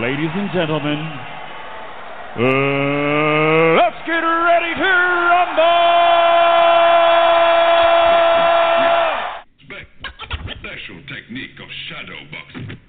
Ladies and gentlemen, uh, let's get ready to rumble! Special technique of shadow boxing.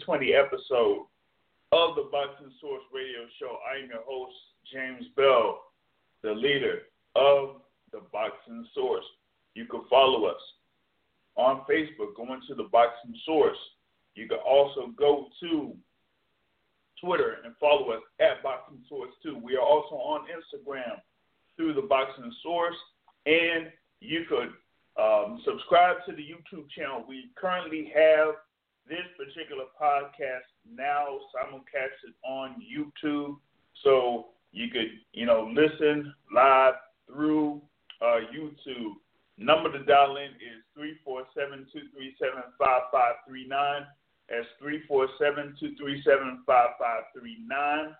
2020 episode of the Boxing Source Radio Show. I am your host, James Bell, the leader of the Boxing Source. You can follow us on Facebook, going to the Boxing Source. You can also go to Twitter and follow us at Boxing Source 2. We are also on Instagram through the Boxing Source, and you could um, subscribe to the YouTube channel. We currently have this particular podcast now simulcasted on YouTube, so you could, you know, listen live through uh, YouTube. Number to dial in is 347-237-5539. That's 347-237-5539.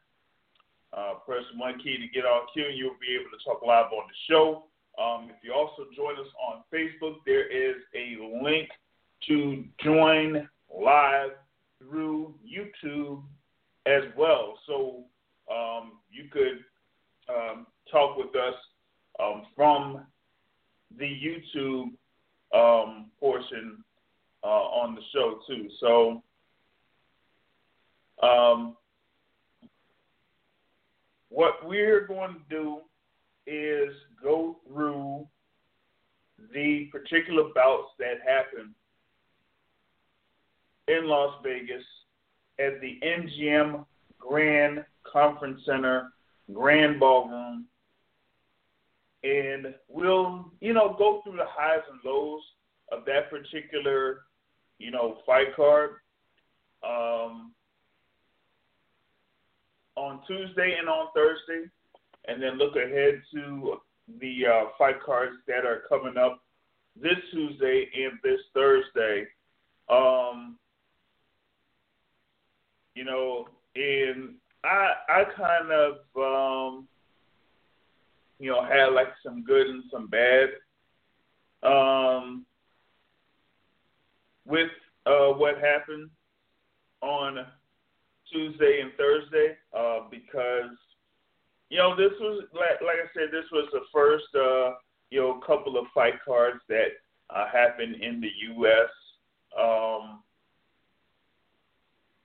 Uh, press one key to get on queue, and you'll be able to talk live on the show. Um, if you also join us on Facebook, there is a link to join live through YouTube as well. So um, you could um, talk with us um, from the YouTube um, portion uh, on the show too. So um, what we're going to do is go through the particular bouts that happened in Las Vegas at the MGM Grand Conference Center Grand Ballroom. And we'll, you know, go through the highs and lows of that particular, you know, fight card. Um, on Tuesday and on Thursday, and then look ahead to the uh, fight cards that are coming up this Tuesday and this Thursday. Um, you know, and I I kind of um, you know had like some good and some bad um, with uh, what happened on Tuesday and Thursday uh, because you know, this was like like I said, this was the first uh, you know couple of fight cards that uh, happened in the U.S. Um,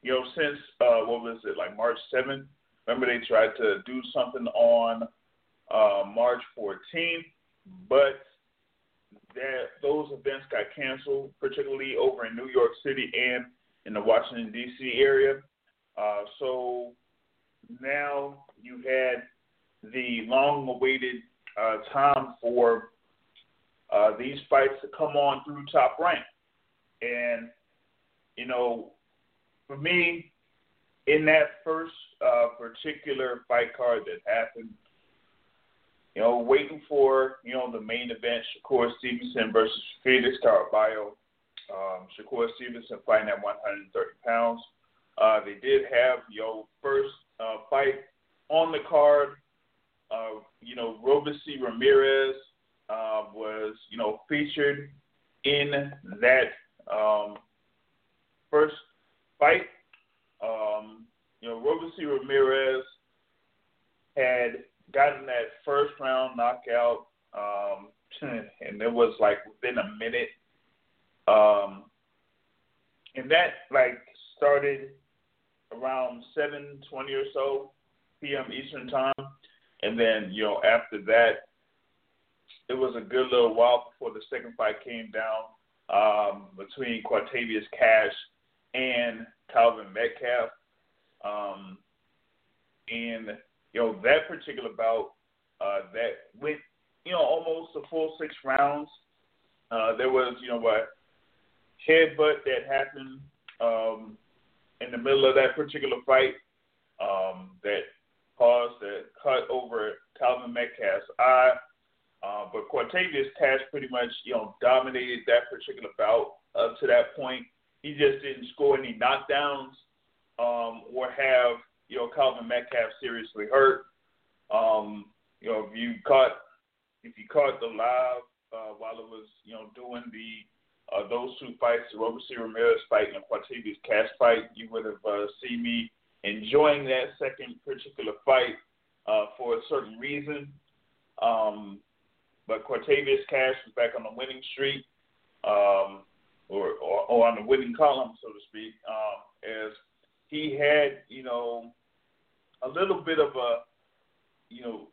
you know, since uh, what was it like March seventh? Remember they tried to do something on uh, March 14th, but that those events got canceled, particularly over in New York City and in the Washington D.C. area. Uh, so now you had the long awaited uh, time for uh, these fights to come on through top rank. And, you know, for me, in that first uh, particular fight card that happened, you know, waiting for, you know, the main event, Shakur Stevenson versus Felix Caraballo. Um, Shakur Stevenson fighting at 130 pounds. Uh, they did have, your know, first uh, fight on the card uh, you know, Robeisy Ramirez uh, was, you know, featured in that um, first fight. Um, you know, Robeisy Ramirez had gotten that first round knockout, um, and it was like within a minute. Um, and that like started around 7:20 or so p.m. Eastern time and then you know after that, it was a good little while before the second fight came down um, between Quatavius Cash and Calvin Metcalf. Um, and you know that particular bout uh, that went you know almost a full six rounds. Uh, there was you know a headbutt that happened um, in the middle of that particular fight um, that caused a cut over Calvin Metcalf's eye. Uh, but Quatavius Cash pretty much, you know, dominated that particular bout up to that point. He just didn't score any knockdowns um, or have, you know, Calvin Metcalf seriously hurt. Um, you know, if you caught if you caught the live uh, while it was, you know, doing the uh, those two fights, the Robeisy Ramirez fight and the Quatavius Cash fight, you would have uh, seen me enjoying that second particular fight uh, for a certain reason. Um, but Quatavius Cash was back on the winning streak, um, or, or, or on the winning column, so to speak, um, as he had, you know, a little bit of a, you know,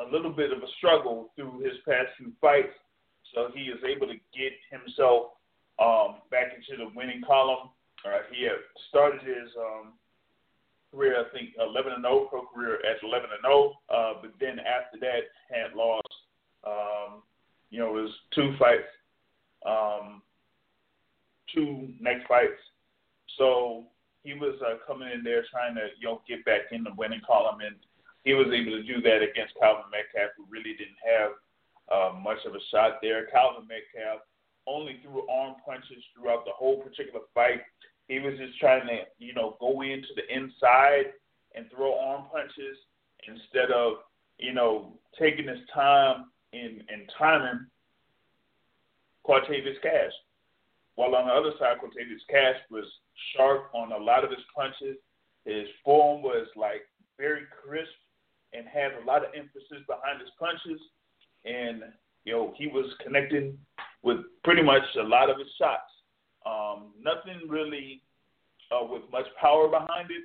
a little bit of a struggle through his past few fights. So he is able to get himself um, back into the winning column. Uh, he had started his um, career, I think, 11 and 0, pro career at 11 and 0, uh, but then after that had lost um, you know, was two fights, um, two next fights. So he was uh, coming in there trying to, you know, get back in the winning column, and he was able to do that against Calvin Metcalf, who really didn't have uh, much of a shot there. Calvin Metcalf only threw arm punches throughout the whole particular fight. He was just trying to, you know, go into the inside and throw arm punches instead of, you know, taking his time in, in timing Quatavius Cash. While on the other side, Quatavius Cash was sharp on a lot of his punches. His form was like very crisp and had a lot of emphasis behind his punches. And, you know, he was connecting with pretty much a lot of his shots. Um, nothing really uh, with much power behind it,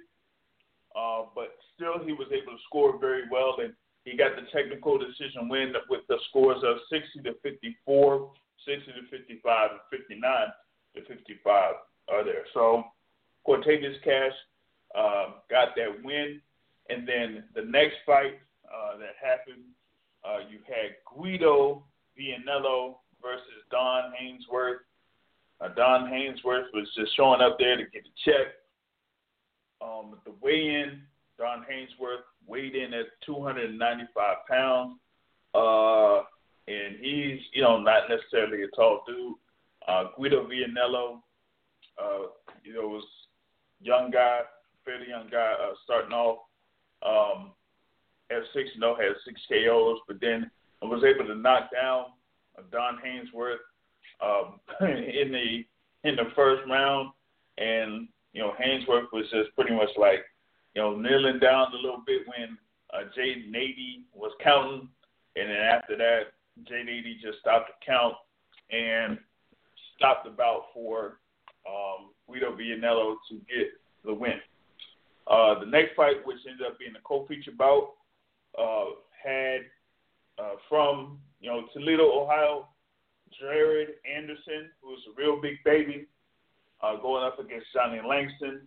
uh, but still he was able to score very well. And he got the technical decision win with the scores of 60 to 54, 60 to 55, and 59 to 55 are there. So Quatavius Cash uh, got that win. And then the next fight uh, that happened, uh, you had Guido Vianello versus Don Haynesworth. Uh, Don Haynesworth was just showing up there to get a check. Um, the weigh-in, Don Haynesworth weighed in at 295 pounds. And he's, you know, not necessarily a tall dude. Uh, Guido Vianello, uh, you know, was young guy, fairly young guy, uh, starting off um, at 6 0, had six KOs, but then was able to knock down uh, Don Haynesworth um, in the in the first round, and you know Haynesworth was just pretty much like you know, kneeling down a little bit when uh, Nady was counting, and then after that, Jay Nady just stopped the count and stopped the bout for um, Guido Vianello to get the win. Uh, the next fight, which ended up being a co-feature bout, uh, had uh, from you know Toledo, Ohio, Jared Anderson, who's a real big baby, uh, going up against Johnny Langston.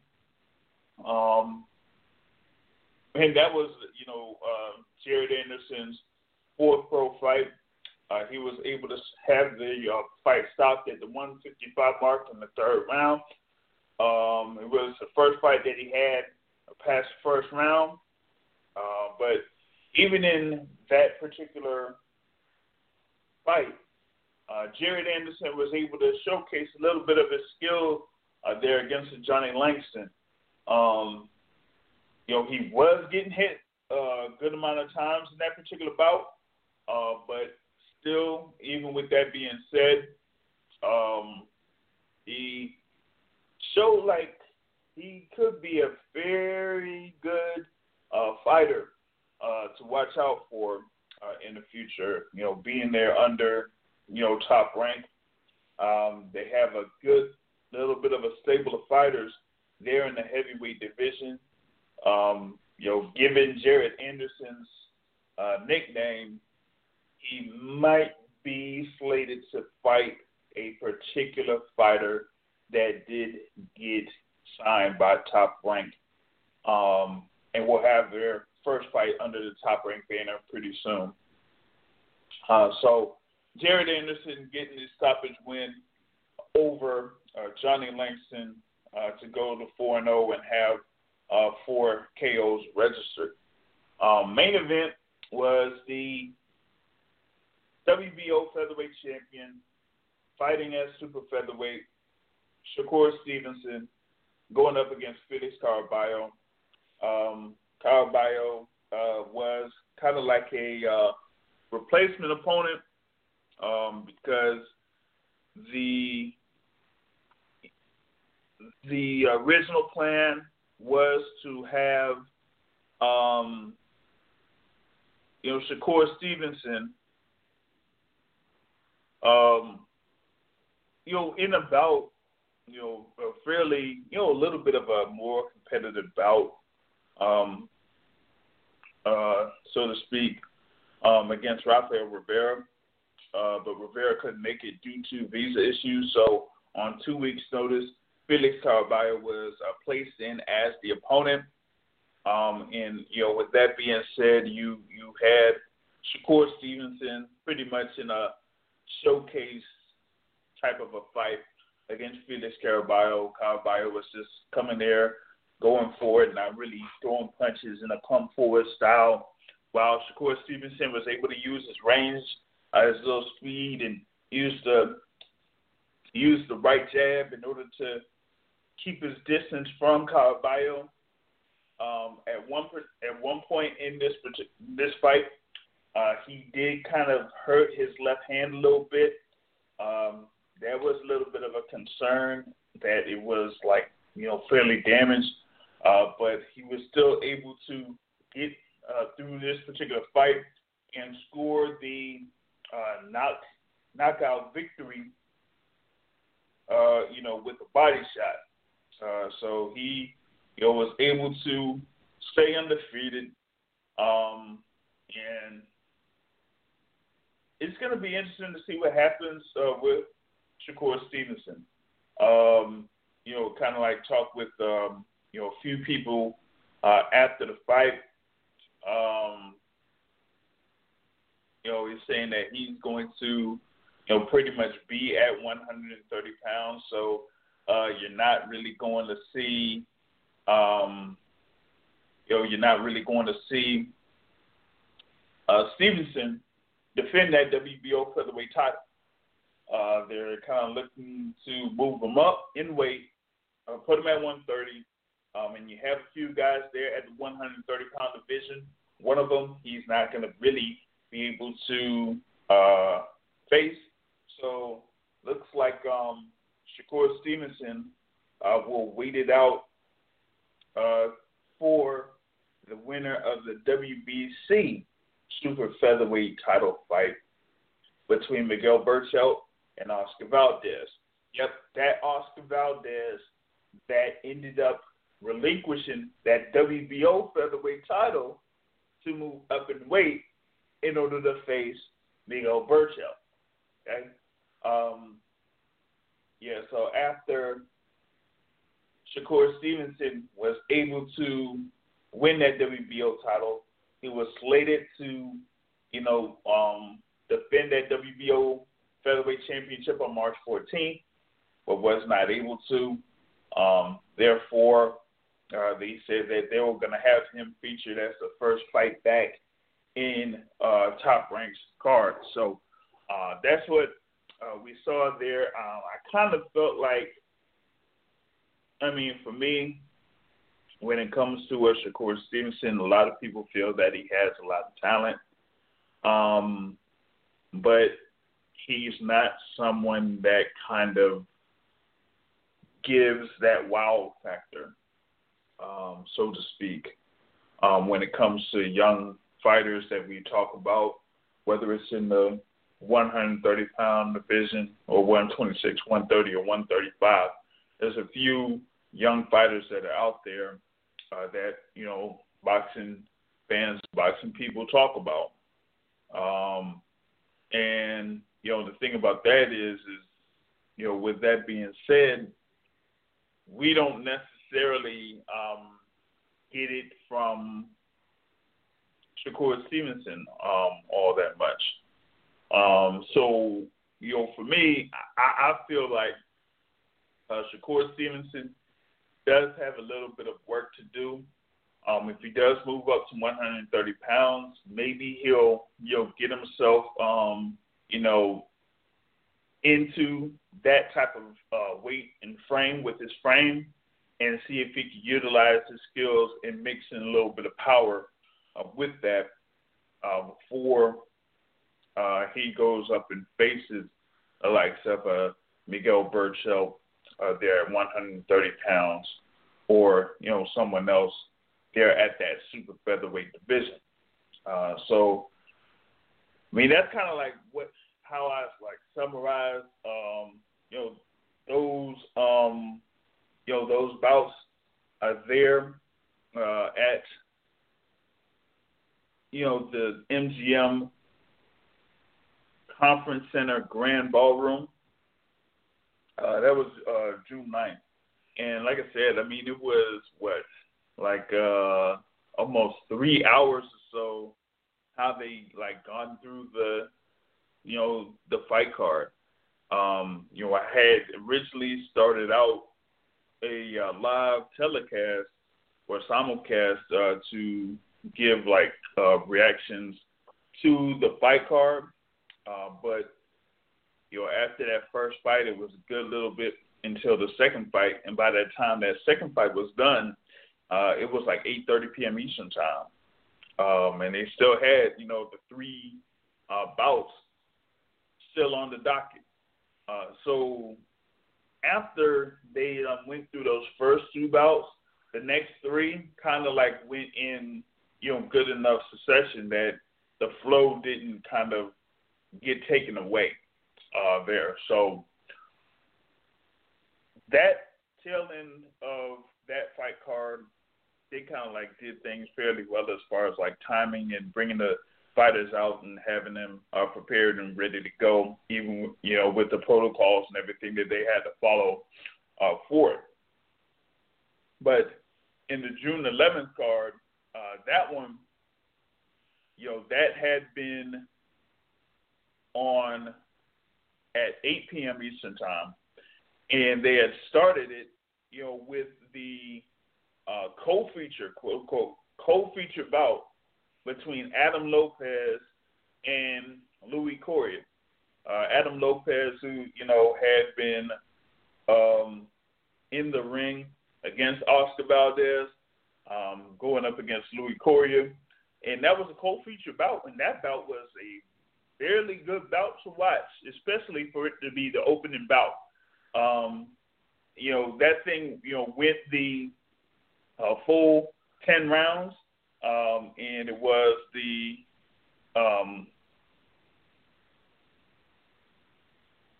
Um, and that was, you know, uh, Jared Anderson's fourth pro fight. Uh, he was able to have the uh, fight stopped at the 155 mark in the third round. Um, it was the first fight that he had past the first round. Uh, but even in that particular fight, uh, Jared Anderson was able to showcase a little bit of his skill uh, there against Johnny Langston. Um, you know, he was getting hit a good amount of times in that particular bout, uh, but still, even with that being said, um, he showed like he could be a very good uh, fighter uh, to watch out for uh, in the future. You know, being there under you know top rank, um, they have a good little bit of a stable of fighters there in the heavyweight division. Um, you know, given Jared Anderson's uh, nickname, he might be slated to fight a particular fighter that did get signed by Top Rank, um, and will have their first fight under the Top Rank banner pretty soon. Uh, so Jared Anderson getting his stoppage win over uh, Johnny Langston uh, to go to 4 0 and have uh, four KOs registered. Um, main event was the WBO featherweight champion fighting as super featherweight Shakur Stevenson going up against Felix Caraballo. Um, uh, was kind of like a uh, replacement opponent um, because the the original plan was to have um, you know Shakur Stevenson um, you know in about you know a fairly you know a little bit of a more competitive bout um, uh, so to speak um, against Rafael Rivera uh, but Rivera couldn't make it due to visa issues. So on two weeks' notice, Felix Caraballo was uh, placed in as the opponent. Um, and you know, with that being said, you you had Shakur Stevenson pretty much in a showcase type of a fight against Felix Caraballo. Caraballo was just coming there, going forward, not really throwing punches in a come forward style, while Shakur Stevenson was able to use his range uh, his little speed and use the use the right jab in order to keep his distance from Caraballo. Um, at one at one point in this this fight, uh, he did kind of hurt his left hand a little bit. Um, there was a little bit of a concern that it was like you know fairly damaged, uh, but he was still able to get uh, through this particular fight and score the uh, knock knockout victory. Uh, you know, with a body shot. Uh, so he, you know, was able to stay undefeated. Um, and it's going to be interesting to see what happens uh, with Shakur Stevenson. Um, you know, kind of like talk with um, you know a few people uh, after the fight. Um, you know, he's saying that he's going to, you know, pretty much be at 130 pounds. So uh, you're not really going to see, um, you know, you're not really going to see uh, Stevenson defend that WBO featherweight title. Uh, they're kind of looking to move him up in weight, uh, put him at 130. Um, and you have a few guys there at the 130 pound division. One of them, he's not going to really be able to uh, face. So looks like um, Shakur Stevenson uh, will wait it out uh, for the winner of the WBC super featherweight title fight between Miguel Berchelt and Oscar Valdez. Yep, that Oscar Valdez that ended up relinquishing that WBO featherweight title to move up in weight in order to face Miguel Berchelt. Okay? Um, yeah, so after Shakur Stevenson was able to win that WBO title, he was slated to, you know, um, defend that WBO featherweight championship on March 14th, but was not able to. Um, therefore, uh, they said that they were going to have him featured as the first fight back in uh, Top Rank's card. So uh, that's what uh, we saw there. Um, I kind of felt like, I mean, for me, when it comes to uh, Shakur Stevenson, a lot of people feel that he has a lot of talent, um, but he's not someone that kind of gives that wow factor, um, so to speak, um, when it comes to young fighters that we talk about, whether it's in the 130 pound division or 126, 130, or 135. There's a few young fighters that are out there uh, that you know boxing fans boxing people talk about. Um, and you know the thing about that is, is you know with that being said, we don't necessarily um, get it from Shakur Stevenson um, all that much. Um, so you know, for me, I, I feel like uh, Shakur Stevenson does have a little bit of work to do. Um, if he does move up to 130 pounds, maybe he'll you know get himself um, you know into that type of uh, weight and frame with his frame, and see if he can utilize his skills and mix in a little bit of power uh, with that uh, before uh, he goes up and faces the likes of uh, Miguel Berchelt uh, there at 130 pounds, or you know someone else there at that super featherweight division. Uh, so, I mean that's kind of like what how I like summarize um, you know those um, you know those bouts are there uh, at you know the MGM Conference Center Grand Ballroom. Uh, that was uh, June 9th. And like I said, I mean, it was what, like uh, almost three hours or so how they like gone through the, you know, the fight card. Um, you know, I had originally started out a uh, live telecast or simulcast uh, to give like uh, reactions to the fight card, uh, but you know after that first fight, it was a good little bit until the second fight, and by that time that second fight was done, uh, it was like 8:30 p.m. Eastern time, um, and they still had you know the three uh, bouts still on the docket. Uh, so after they um, went through those first two bouts, the next three kind of like went in you know good enough succession that the flow didn't kind of get taken away uh, there. So that tail end of that fight card, they kind of like did things fairly well as far as like timing and bringing the fighters out and having them uh, prepared and ready to go, even you know with the protocols and everything that they had to follow uh, for it. But in the June 11th card, uh, that one, you know, that had been on at 8 p.m. Eastern Time, and they had started it, you know, with the uh, co-feature, quote unquote, co-feature bout between Adam Lopez and Louis Coria. Uh, Adam Lopez, who you know had been um, in the ring against Oscar Valdez, um, going up against Louis Coria, and that was a co-feature bout, and that bout was a fairly good bout to watch, especially for it to be the opening bout. Um, you know that thing, you know, went the uh, full ten rounds, um, and it was the um,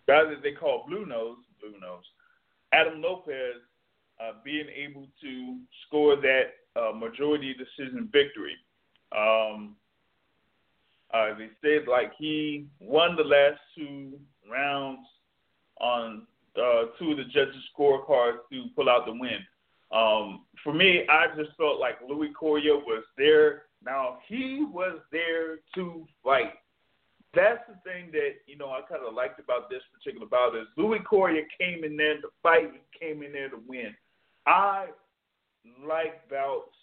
guy that they call Blue Nose, Blue Nose, Adam Lopez, uh, being able to score that uh, majority decision victory. Um, uh, they said like he won the last two rounds on uh, two of the judges' scorecards to pull out the win. Um, for me, I just felt like Louis Coria was there. Now he was there to fight. That's the thing that you know I kind of liked about this particular bout is Louis Coria came in there to fight. He came in there to win. I like bouts,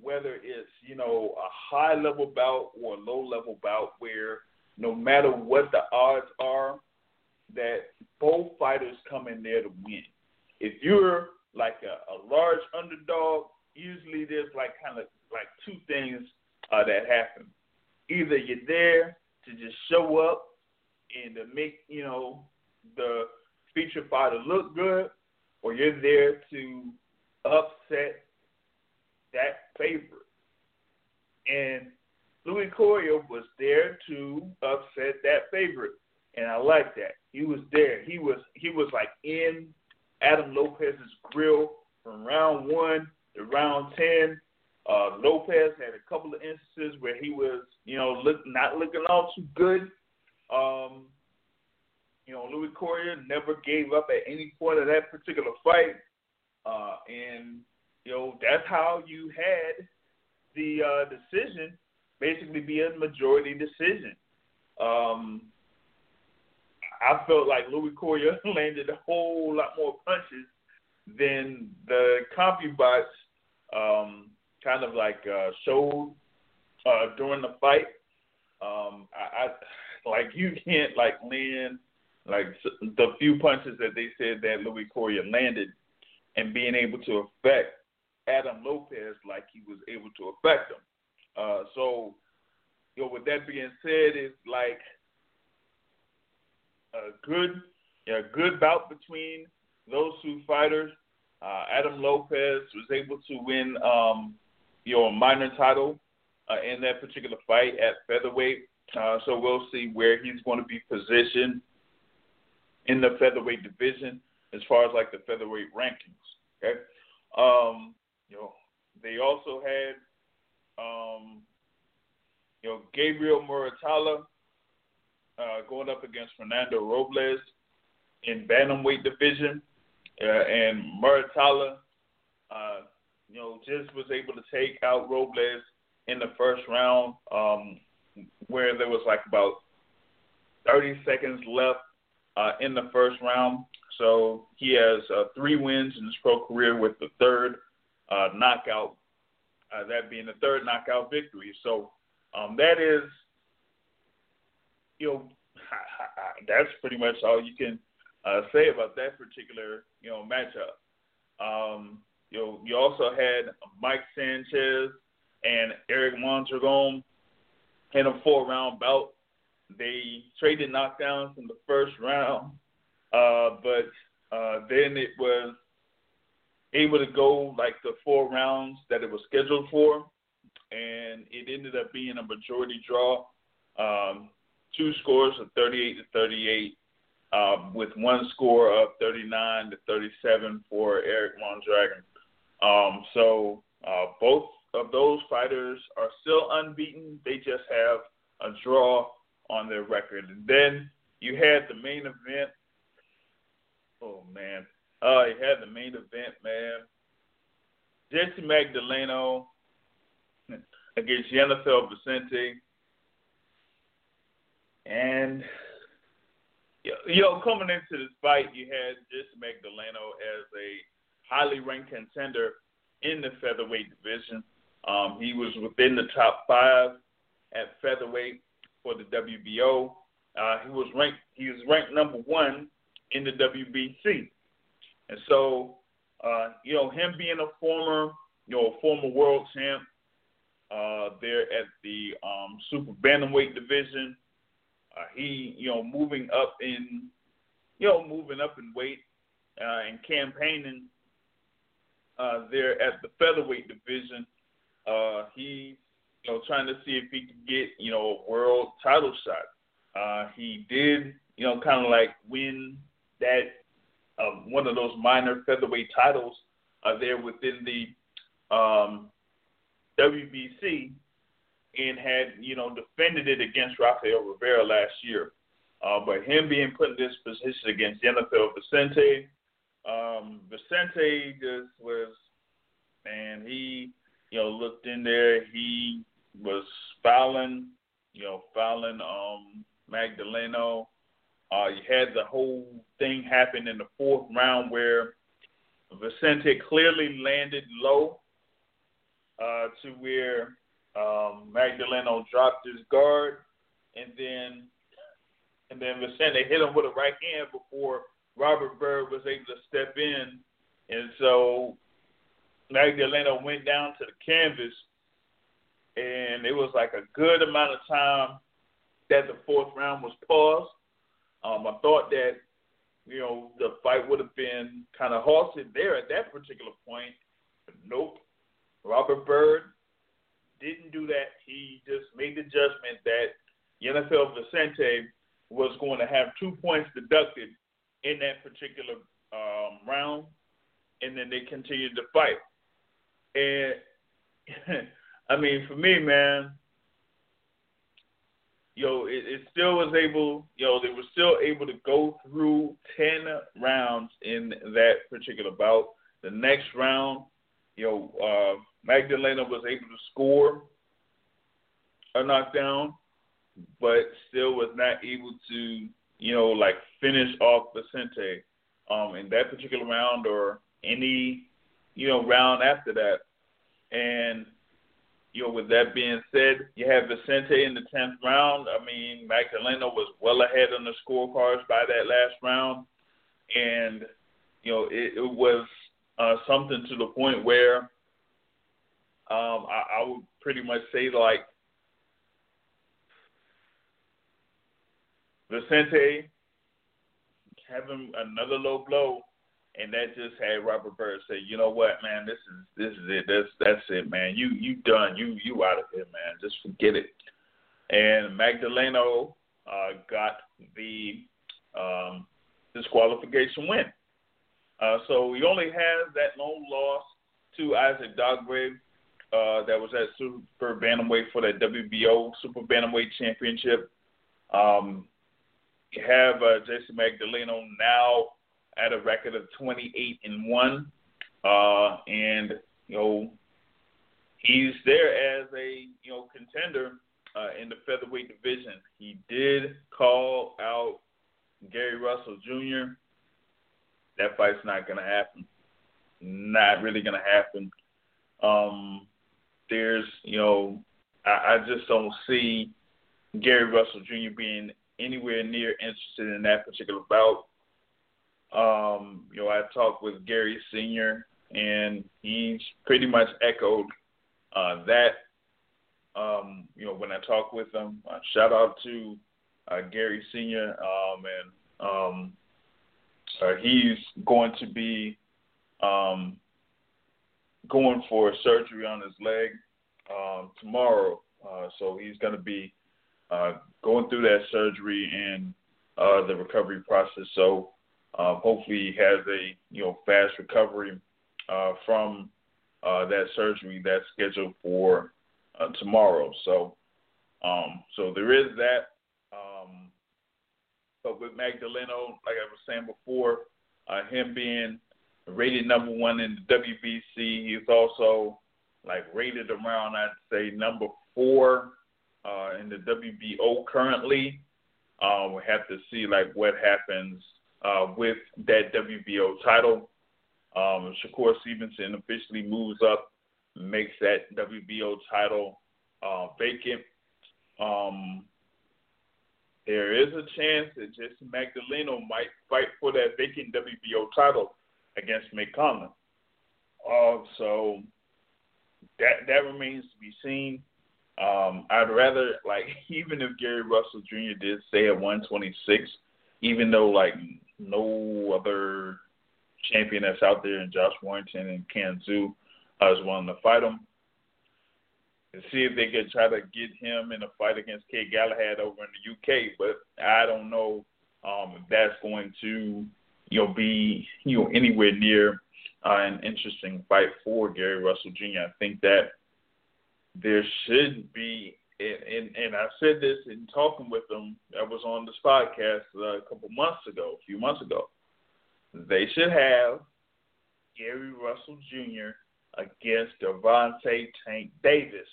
whether it's you know a high level bout or a low level bout, where no matter what the odds are, that both fighters come in there to win. If you're like a, a large underdog, usually there's like kind of like two things uh, that happen. Either you're there to just show up and to make you know the feature fighter look good, or you're there to upset that favorite. And Louis Coria was there to upset that favorite. And I like that. He was there. He was he was like in Adam Lopez's grill from round one to round ten. Uh, Lopez had a couple of instances where he was, you know, look not looking all too good. Um, you know, Louis Coria never gave up at any point of that particular fight, uh, and you know that's how you had the uh, decision basically be a majority decision. Um, I felt like Louis Coria landed a whole lot more punches than the CompuBox um, kind of like uh, showed uh, during the fight. Um, I, I like you can't like land like the few punches that they said that Louis Coria landed and being able to affect Adam Lopez like he was able to affect him. Uh, so, you know, with that being said, it's like a good, a good bout between those two fighters. Uh, Adam Lopez was able to win, um, you know, a minor title uh, in that particular fight at featherweight. Uh, so we'll see where he's going to be positioned in the featherweight division as far as like the featherweight rankings. Okay, um, you know, they also had, um, you know, Gabriel Muratalla uh, going up against Fernando Robles in bantamweight division, uh, and Muratalla, uh, you know, just was able to take out Robles in the first round, um, where there was like about 30 seconds left uh, in the first round. So he has uh, three wins in his pro career with the third uh, knockout, uh, that being the third knockout victory. So um, that is, you know, that's pretty much all you can uh, say about that particular, you know, matchup. Um, you know, you also had Mike Sanchez and Eric Mondragon in a four-round bout. They traded knockdowns in the first round, uh, but uh, then it was able to go like the four rounds that it was scheduled for, and it ended up being a majority draw. Um, two scores of 38 to 38, um, with one score of 39 to 37 for Eric Mondragon. Um, so uh, both of those fighters are still unbeaten. They just have a draw on their record. And then you had the main event. Oh man, uh, had the main event, man. Jesse Magdaleno against Yenifel Vicente. And you know, coming into this fight, you had Jesse Magdaleno as a highly ranked contender in the featherweight division. Um, he was within the top five at featherweight for the WBO. Uh, he was ranked. He was ranked number one in the WBC, and so uh, you know him being a former, you know, a former world champ uh, there at the um, super bantamweight division. Uh, he, you know, moving up in, you know, moving up in weight uh, and campaigning uh, there at the featherweight division. Uh, he you know, trying to see if he could get, you know, a world title shot. Uh, he did, you know, kind of like win that one of those minor featherweight titles uh, there within the um, WBC and had, you know, defended it against Rafael Rivera last year. Uh, but him being put in this position against Yenifel Vicente, um, Vicente just was, man, he, you know, looked in there. He was fouling, you know, fouling um Magdaleno. Uh, you had the whole thing happen in the fourth round where Vicente clearly landed low uh, to where um, Magdaleno dropped his guard, and then and then Vicente hit him with a right hand before Robert Byrd was able to step in, and so Magdaleno went down to the canvas and it was like a good amount of time that the fourth round was paused. Um, I thought that you know the fight would have been kind of halted there at that particular point. But nope, Robert Byrd didn't do that. He just made the judgment that Yenifel Vicente was going to have two points deducted in that particular um, round, and then they continued to fight. And I mean, for me, man, know, it, it still was able, yo, they were still able to go through 10 rounds in that particular bout. The next round, know, uh, Magdaleno was able to score a knockdown, but still was not able to, you know, like finish off Vicente um, in that particular round or any, you know, round after that. And you know, with that being said, you have Vicente in the tenth round. I mean, Magdaleno was well ahead on the scorecards by that last round, and you know, it, it was uh, something to the point where um, I, I would pretty much say like Vicente having another low blow and that just had Robert Byrd say, you know what, man, this is this is it. That's that's it, man. You you done. You you out of here, man. Just forget it. And Magdaleno uh, got the um, disqualification win. Uh, so he only has that lone loss to Isaac Dogboe. Uh, that was at Super Bantamweight for that WBO Super Bantamweight Championship. Um, you have uh, Jason Magdaleno now at a record of 28 and one, uh, and you know he's there as a you know contender uh, in the featherweight division. He did call out Gary Russell Jr. That fight's not gonna happen. Not really gonna happen. Um, there's you know I, I just don't see Gary Russell Jr. being anywhere near interested in that particular bout. Um, you know, I talked with Gary Senior, and he's pretty much echoed uh, that. Um, you know, when I talk with him, uh, shout out to uh, Gary Senior, um, and um, uh, he's going to be um, going for surgery on his leg um, tomorrow. Uh, so he's going to be uh, going through that surgery and uh, the recovery process. So um, hopefully, he has a you know fast recovery uh, from uh, that surgery that's scheduled for uh, tomorrow. So, um, so there is that. Um, but with Magdaleno, like I was saying before, uh, him being rated number one in the WBC, he's also like rated around I'd say number four uh, in the WBO currently. Uh, we have to see like what happens uh, with that WBO title. Um, Shakur Stevenson officially moves up, makes that WBO title uh, vacant. Um, there is a chance that Jason Magdaleno might fight for that vacant WBO title against Conlan. Uh, so that that remains to be seen. Um, I'd rather like even if Gary Russell Jr. did stay at 126, even though like no other champion that's out there, and Josh Warrington and Can Xu uh, is willing to fight him. And see if they could try to get him in a fight against Kid Galahad over in the UK, but I don't know um, if that's going to you know be you know anywhere near uh, an interesting fight for Gary Russell Jr. I think that there should be and, and, I said this in talking with them. I was on this podcast uh, a couple months ago, a few months ago. They should have Gary Russell Jr. against Gervonta Tank Davis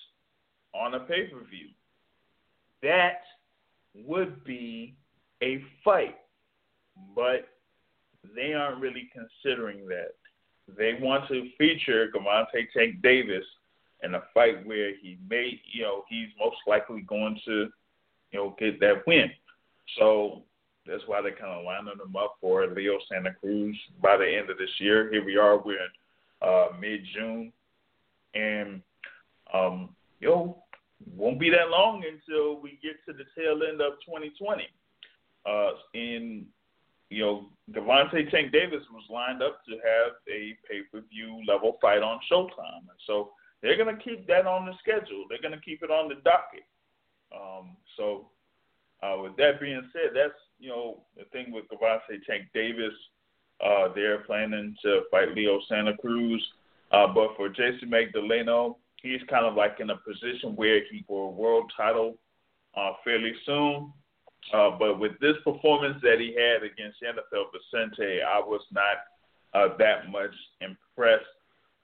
on a pay per view. That would be a fight, but they aren't really considering that. They want to feature Gervonta Tank Davis in a fight where he may, you know, he's most likely going to, you know, get that win. So that's why they're kind of lining him up for Leo Santa Cruz by the end of this year. Here we are, we're in uh, mid June, and um, yo, won't be that long until we get to the tail end of 2020. Uh, in you know, Gervonta Tank Davis was lined up to have a pay per view level fight on Showtime, and so they're going to keep that on the schedule. They're going to keep it on the docket. Um, so, uh, with that being said, that's you know the thing with Gervonta Tank Davis. Uh, they're planning to fight Leo Santa Cruz, uh, but for Jason Magdaleno, he's kind of like in a position where he a world title. uh, fairly soon. Uh, but with this performance that he had against Yenifel Vicente, I was not uh, that much impressed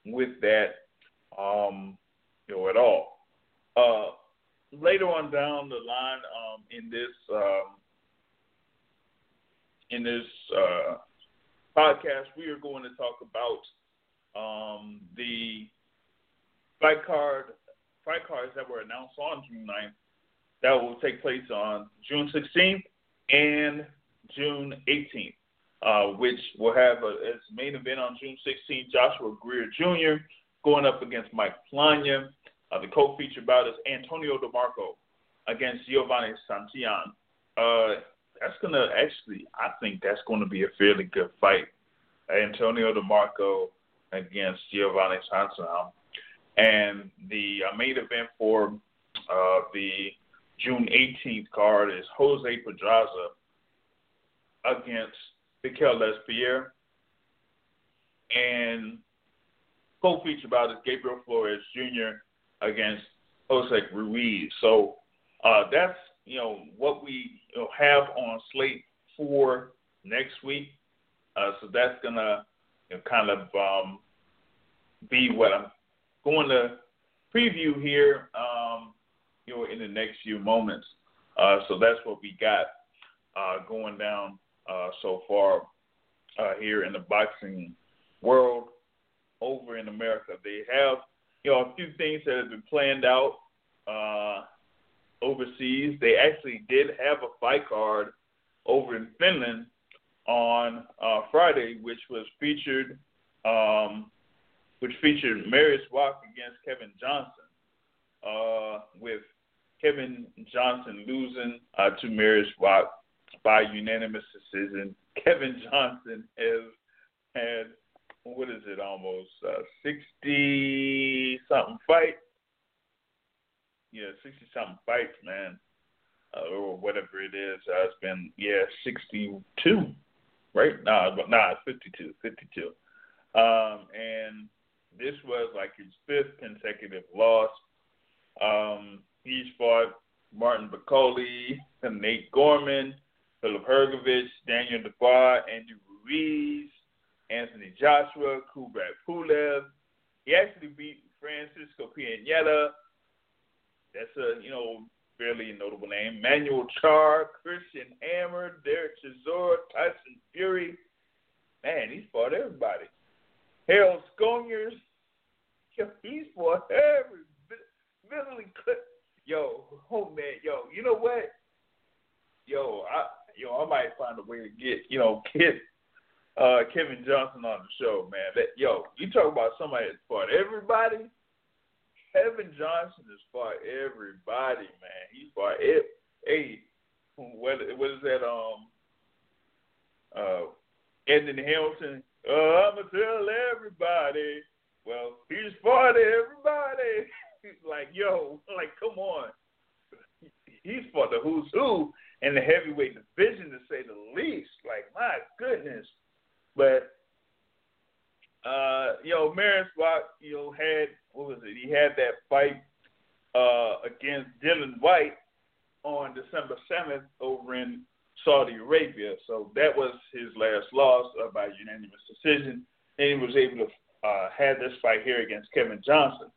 with that, um, you know, at all. Uh, later on down the line um, in this um, in this uh, podcast, we are going to talk about um, the fight card fight cards that were announced on June 9th that will take place on June 16th and June 18th, uh, which will have a, its main event on June 16th. Joshua Greer Jr. going up against Mike Plania. Uh, the co-feature bout is Antonio DeMarco against Giovanni Santillan. Uh, that's gonna actually, I think that's going to be a fairly good fight. Antonio DeMarco against Giovanni Santillan, and the uh, main event for uh, the June 18th card is Jose Pedraza against Mikel Lespierre, and co-featured bout is Gabriel Flores Jr. against Jose Ruiz. So uh, that's you know what we you know, have on slate for next week. Uh, so that's gonna you know, kind of um, be what I'm going to preview here. Um, you know, in the next few moments. Uh, so that's what we got uh, going down uh, so far uh, here in the boxing world America. They have, you know, a few things that have been planned out uh, overseas. They actually did have a fight card over in Finland on uh, Friday, which was featured, um, which featured Mariusz Wach against Kevin Johnson, uh, with Kevin Johnson losing uh, to Mariusz Wach by unanimous decision. Kevin Johnson has had what is it, almost uh, sixty something fights yeah, sixty something fights, man, uh, or whatever it is. Uh, it's been yeah, sixty two, right? Nah, nah, it's 52, 52. Um, and this was like his fifth consecutive loss. Um, he's fought Martin Bakole, Nate Gorman, Filip Hrgovic, Daniel Dubois, Andy Ruiz, Anthony Joshua, Kubrat Pulev. He actually beat Francisco Pianeta, that's a you know fairly notable name. Manuel Charr, Christian Hammer, Derek Chisora, Tyson Fury. Man, he's fought everybody. Harold Sconiers. He's fought every Billy Yo, oh man, yo, you know what? Yo, I yo, I might find a way to get, you know, get uh Kevin Johnson on the show, man. That yo, you talk about somebody that fought everybody. Kevin Johnson has fought everybody, man. He fought it. Hey, what what is that? Um, uh, Anthony Hamilton. Uh, I'ma tell everybody. Well, he's fought everybody. He's like, yo, like, come on. He's fought the who's who in the heavyweight division, to say the least. Like, my goodness. But uh, you know, Mariusz Wach, you know, had what was it? He had that fight uh, against Dillian Whyte on December seventh over in Saudi Arabia. So that was his last loss uh, by unanimous decision, and he was able to uh, have this fight here against Kevin Johnson.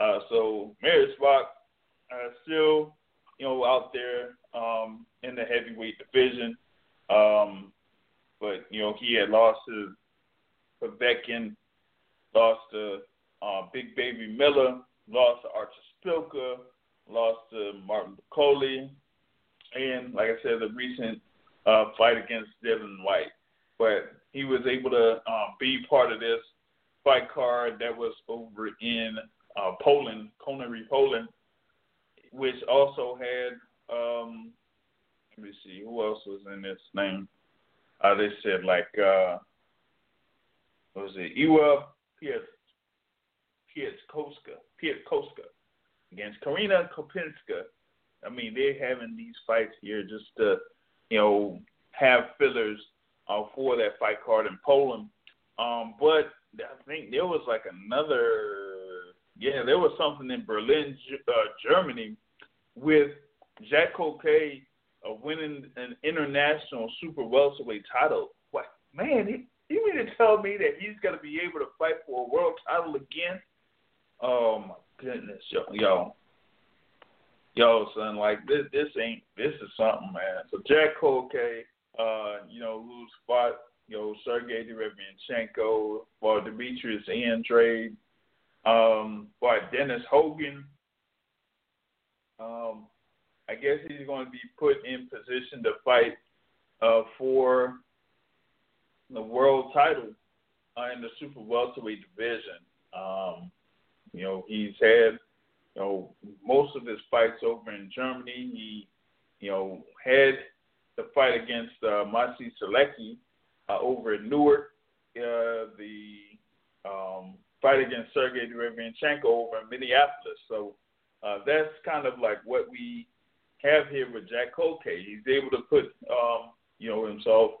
Uh, so Mariusz Wach uh, still, you know, out there um, in the heavyweight division, um, but you know he had lost to Povetkin, lost to uh, Big Baby Miller, lost to Artur Szpilka, lost to Martin Bakole, and like I said, the recent uh, fight against Dillian Whyte. But he was able to um, be part of this fight card that was over in uh, Poland, Konary, Poland, which also had um, let me see who else was in this name. Uh, they said like uh, what was it? Iwa Piet Pietkoska, Pietkoska against Karina Kopinska. I mean, they're having these fights here just to, you know, have fillers uh, for that fight card in Poland. Um, but I think there was like another, yeah, there was something in Berlin, uh, Germany, with Jack Culcay uh, winning an international super welterweight title. What man? You mean to tell me that he's gonna be able to fight for a world title again? Oh my goodness, yo, yo, yo, son, like this, this ain't, this is something, man. So Jack Culcay, uh, you know, who's fought, you know, Sergey Derevyanchenko, fought Demetrius Andrade, um, fought Dennis Hogan. Um, I guess he's going to be put in position to fight uh, for the world title uh, in the super welterweight division. Um, you know, he's had you know most of his fights over in Germany. He you know had the fight against uh, Maciej Sulecki uh, over in Newark. Uh, the um, fight against Sergey Derevyanchenko over in Minneapolis. So uh, that's kind of like what we have here with Jack Culcay. He's able to put um, you know himself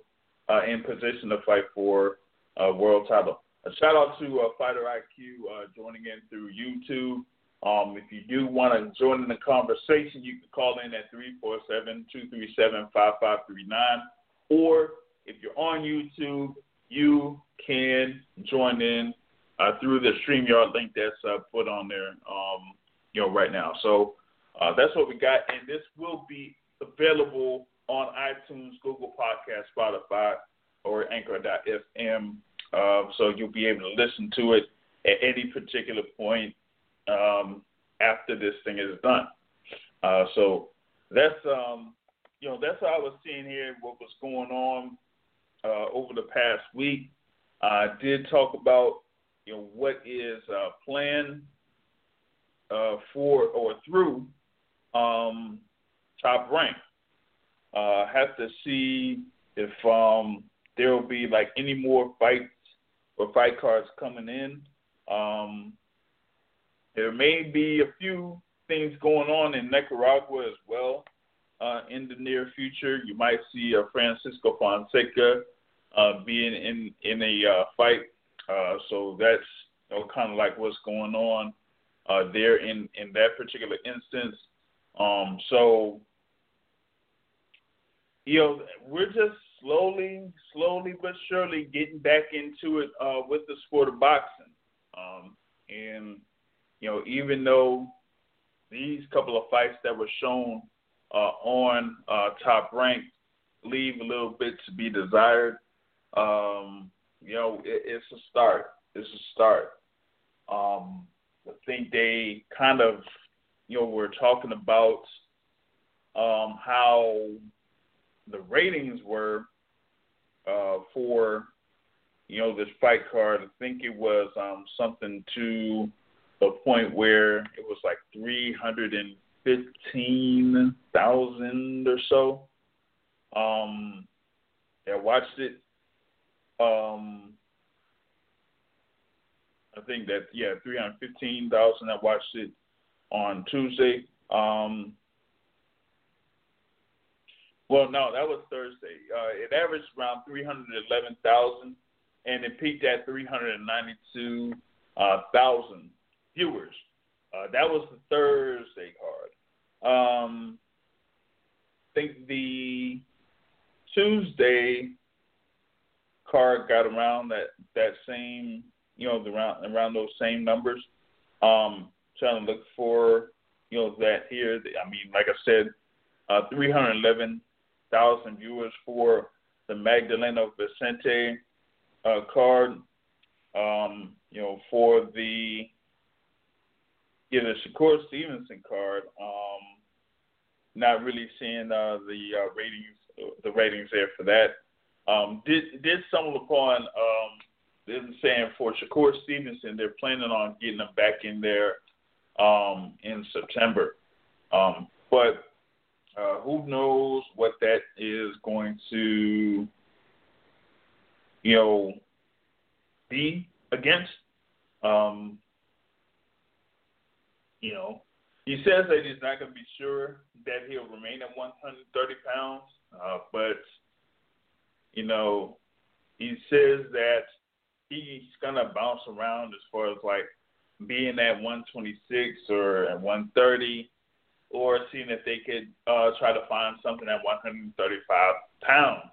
uh, in position to fight for a world title. A shout out to uh, Fighter IQ uh, joining in through YouTube. Um, if you do want to join in the conversation, you can call in at 347-237-5539. Or if you're on YouTube, you can join in uh, through the StreamYard link that's uh, put on there, um, you know, right now. So uh, that's what we got, and this will be available on iTunes, Google Podcast, Spotify, or Anchor.fm. Uh, so you'll be able to listen to it at any particular point um, after this thing is done. Uh, so that's um, you know that's how I was seeing here what was going on uh, over the past week. I did talk about you know what is uh, planned uh, for or through um, top rank. Uh, have to see if um, there will be like any more fights or fight cards coming in. Um, there may be a few things going on in Nicaragua as well uh, in the near future. You might see uh, Francisco Fonseca uh, being in in a uh, fight. Uh, so that's you know, kind of like what's going on there in in that particular instance. Um, so, you know, we're just slowly, slowly but surely getting back into it uh, with the sport of boxing. Um, and, you know, even though these couple of fights that were shown uh, on uh, Top Rank leave a little bit to be desired, um, you know, it, it's a start. It's a start. Um, I think they kind of you know, we're talking about um, how the ratings were uh, for, you know, this fight card. I think it was um, something to the point where it was like 315,000 or so. Um, I watched it. Um, I think that yeah, 315,000. I watched it on Tuesday. Um, well, no, that was Thursday. Uh, it averaged around 311,000, and it peaked at 392,000 uh, viewers. Uh, that was the Thursday card. Um, I think the Tuesday card got around that that same, you know, around around those same numbers. Um, trying to look for you know that here. I mean, like I said, uh, 311,000 viewers for the Magdaleno Vicente uh, card. Um, you know, for the yeah, the Shakur Stevenson card. Um, not really seeing uh, the uh, ratings, the ratings there for that. Um, did did stumble upon um, them saying for Shakur Stevenson, they're planning on getting them back in there um, in September. Um, but uh, who knows what that is going to, you know, be against. Um, you know, he says that he's not going to be sure that he'll remain at 130 pounds, uh, but you know, he says that he's going to bounce around as far as like being at 126 or at 130 or seeing if they could uh, try to find something at 135 pounds.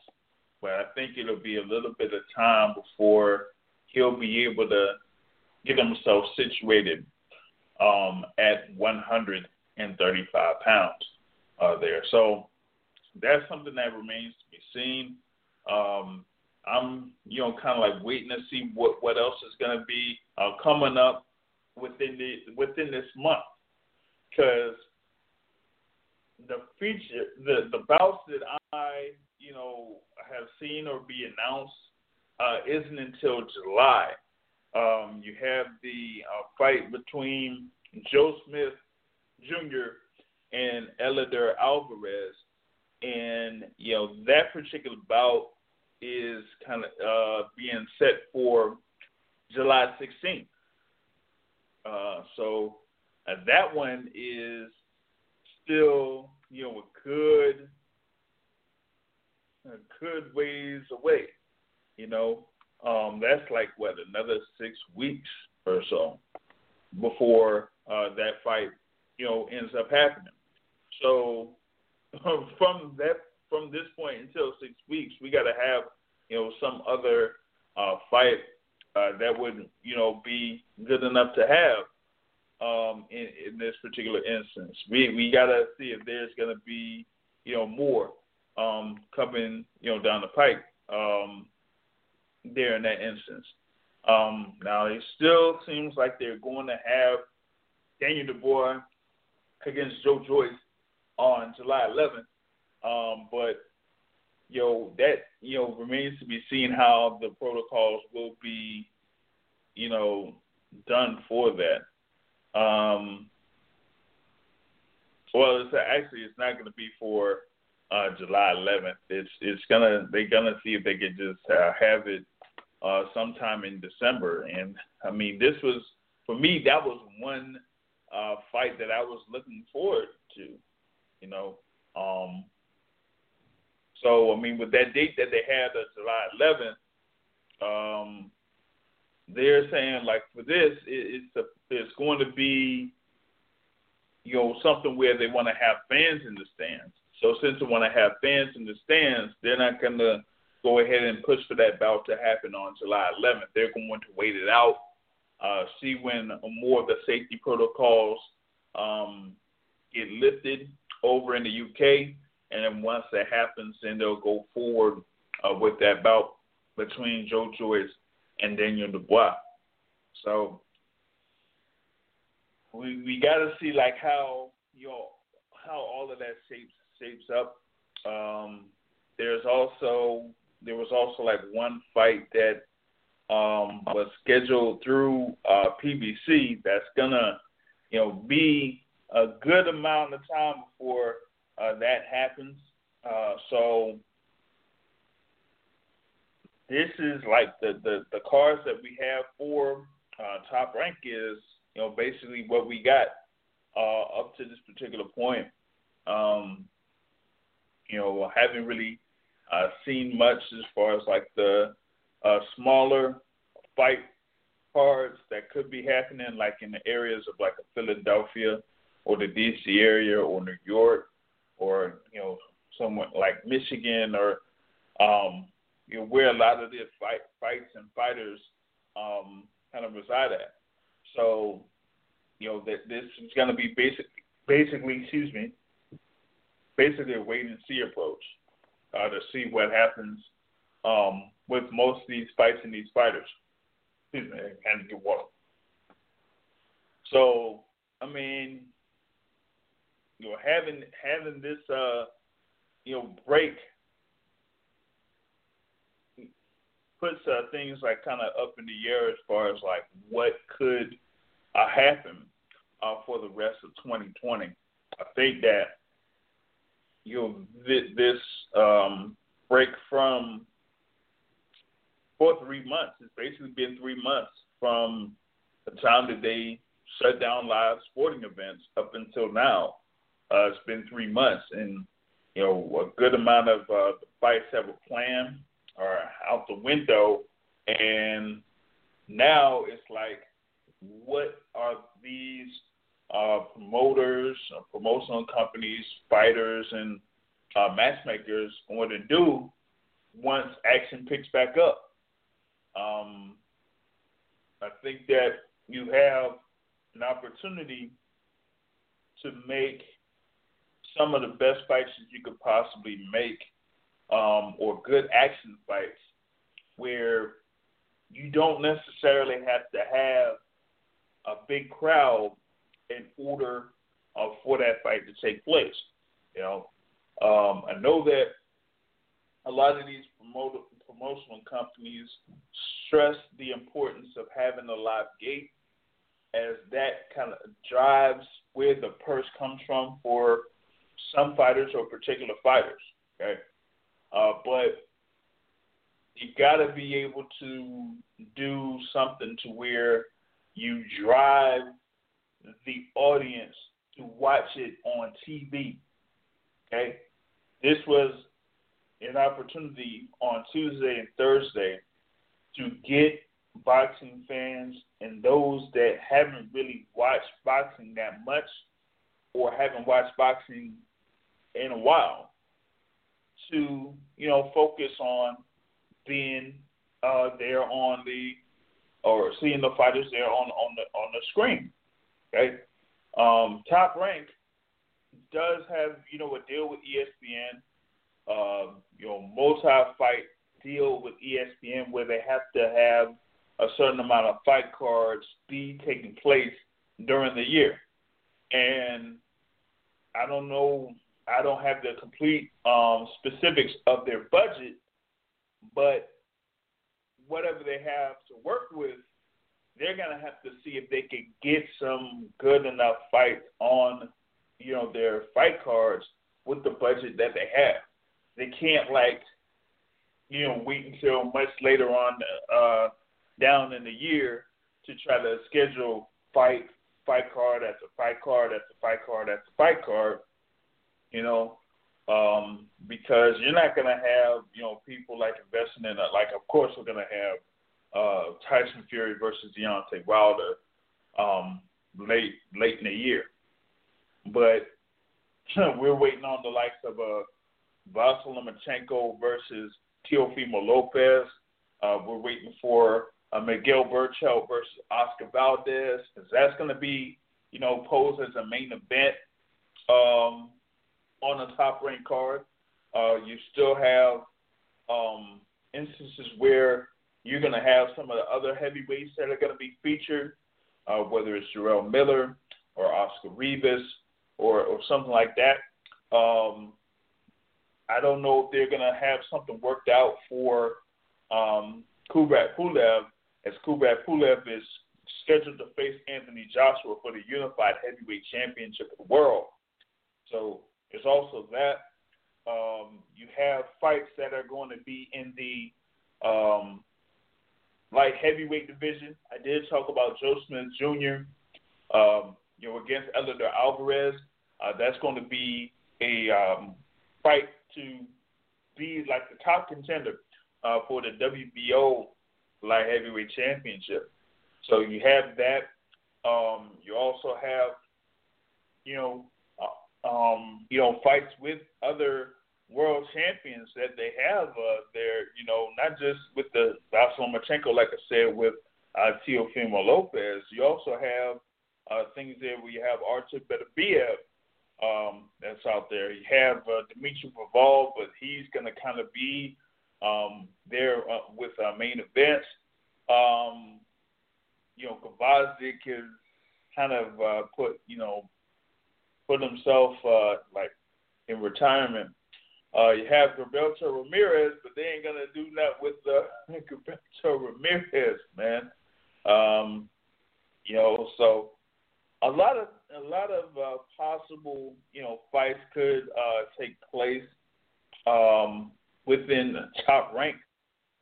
But I think it'll be a little bit of time before he'll be able to get himself situated um, at 135 pounds uh, there. So that's something that remains to be seen. Um, I'm, you know, kind of like waiting to see what what else is going to be uh, coming up within the within this month, because the feature the the bouts that I you know have seen or be announced uh, isn't until July. Um, you have the uh, fight between Joe Smith Jr. and Eleider Alvarez, and you know that particular bout is kind of uh, being set for July 16th. Uh, so uh, that one is still, you know, a good, a good ways away. You know, um, that's like what another six weeks or so before uh, that fight, you know, ends up happening. So from that from this point until six weeks, we got to have you know some other uh, fight uh, that would you know be good enough to have um, in, in this particular instance. We we got to see if there's to be you know more um, coming you know down the pike um, there in that instance. Um, now it still seems like they're going to have Daniel Dubois against Joe Joyce on July 11th. Um, but you know that you know remains to be seen how the protocols will be, you know, done for that. Um, well, it's actually it's not going to be for uh, July 11th. It's it's gonna they're gonna see if they could just uh, have it uh, sometime in December. And I mean, this was for me that was one uh, fight that I was looking forward to. You know, um, so I mean, with that date that they had of July 11th, um, they're saying like for this, it, it's a, it's going to be, you know, something where they want to have fans in the stands. So since they want to have fans in the stands, they're not going to go ahead and push for that bout to happen on July 11th. They're going to wait it out, uh, see when more of the safety protocols um, get lifted over in the UK, and then once that happens, then they'll go forward uh, with that bout between Joe Joyce and Daniel Dubois. So we we got to see like how you know how all of that shapes shapes up. Um, there's also there was also like one fight that um, was scheduled through uh, PBC that's gonna you know be a good amount of time before uh, that happens. Uh, so this is like the, the, the cards that we have for uh, top rank is you know basically what we got uh, up to this particular point. Um, you know, haven't really uh, seen much as far as like the uh, smaller fight cards that could be happening, like in the areas of like Philadelphia or the DC area or New York or you know somewhere like Michigan or um, you know where a lot of the fight fights and fighters um, kind of reside at. So you know that this is going to be basic, basically, excuse me, basically a wait and see approach uh, to see what happens um, with most of these fights and these fighters. Excuse me, and get water. So I mean, you know, having having this uh, you know break puts uh, things like kind of up in the air as far as like what could uh, happen uh, for the rest of 2020. I think that you know th- this um, break from for three months. It's basically been three months from the time that they shut down live sporting events up until now. Uh, it's been three months, and you know a good amount of uh, fights have a plan are out the window, and now it's like, what are these uh, promoters, uh, promotional companies, fighters, and uh, matchmakers going to do once action picks back up. Um, I think that you have an opportunity to make some of the best fights that you could possibly make, um, or good action fights, where you don't necessarily have to have a big crowd in order uh, for that fight to take place. You know, um, I know that a lot of these promotional companies stress the importance of having a live gate, as that kind of drives where the purse comes from for some fighters or particular fighters. Okay, uh, but you got to be able to do something to where you drive the audience to watch it on TV. Okay, this was an opportunity on Tuesday and Thursday to get boxing fans and those that haven't really watched boxing that much or haven't watched boxing in a while to you know focus on being uh, there on the or seeing the fighters there on on the on the screen. Okay, um, Top Rank does have you know a deal with ESPN, um, you know multi-fight deal with ESPN where they have to have a certain amount of fight cards be taking place during the year, and I don't know. I don't have the complete um, specifics of their budget, but whatever they have to work with, they're gonna have to see if they can get some good enough fights on, you know, their fight cards with the budget that they have. They can't like, you know, wait until much later on uh, down in the year to try to schedule fight fight card after fight card after fight card after fight card. You know, um, because you're not going to have you know people like investing in a, like of course we're going to have uh, Tyson Fury versus Deontay Wilder um, late late in the year, but we're waiting on the likes of uh, Vasyl Lomachenko versus Teofimo Lopez. Uh, we're waiting for uh, Miguel Berchelt versus Oscar Valdez. That's going to be, you know, posed as a main event. Um, on a top ranked card. Uh, you still have um, instances where you're going to have some of the other heavyweights that are going to be featured, uh, whether it's Jarrell Miller or Oscar Rivas or, or something like that. Um, I don't know if they're going to have something worked out for um, Kubrat Pulev, as Kubrat Pulev is scheduled to face Anthony Joshua for the unified heavyweight championship of the world. So there's also that. Um, you have fights that are going to be in the um, light heavyweight division. I did talk about Joe Smith Jr. Um, you know, against Eleider Alvarez. Uh, that's going to be a um, fight to be like the top contender uh, for the WBO light heavyweight championship. So you have that. Um, you also have, you know, um, you know, fights with other world champions that they have uh, there, you know, not just with the Vasyl Lomachenko, like I said, with uh, Teofimo Lopez. You also have uh, things there where you have Artur Beterbiev um, that's out there. You have uh, Dimitri but he's going to kind of be um, there uh, with uh, main events. Um, you know, Gvozdyk has kind of uh, put, you know, put himself uh, like in retirement. Uh, you have Gilberto Ramirez, but they ain't gonna do that with uh, Gilberto Ramirez, man. Um, you know, so a lot of a lot of uh, possible you know fights could uh, take place um, within the top rank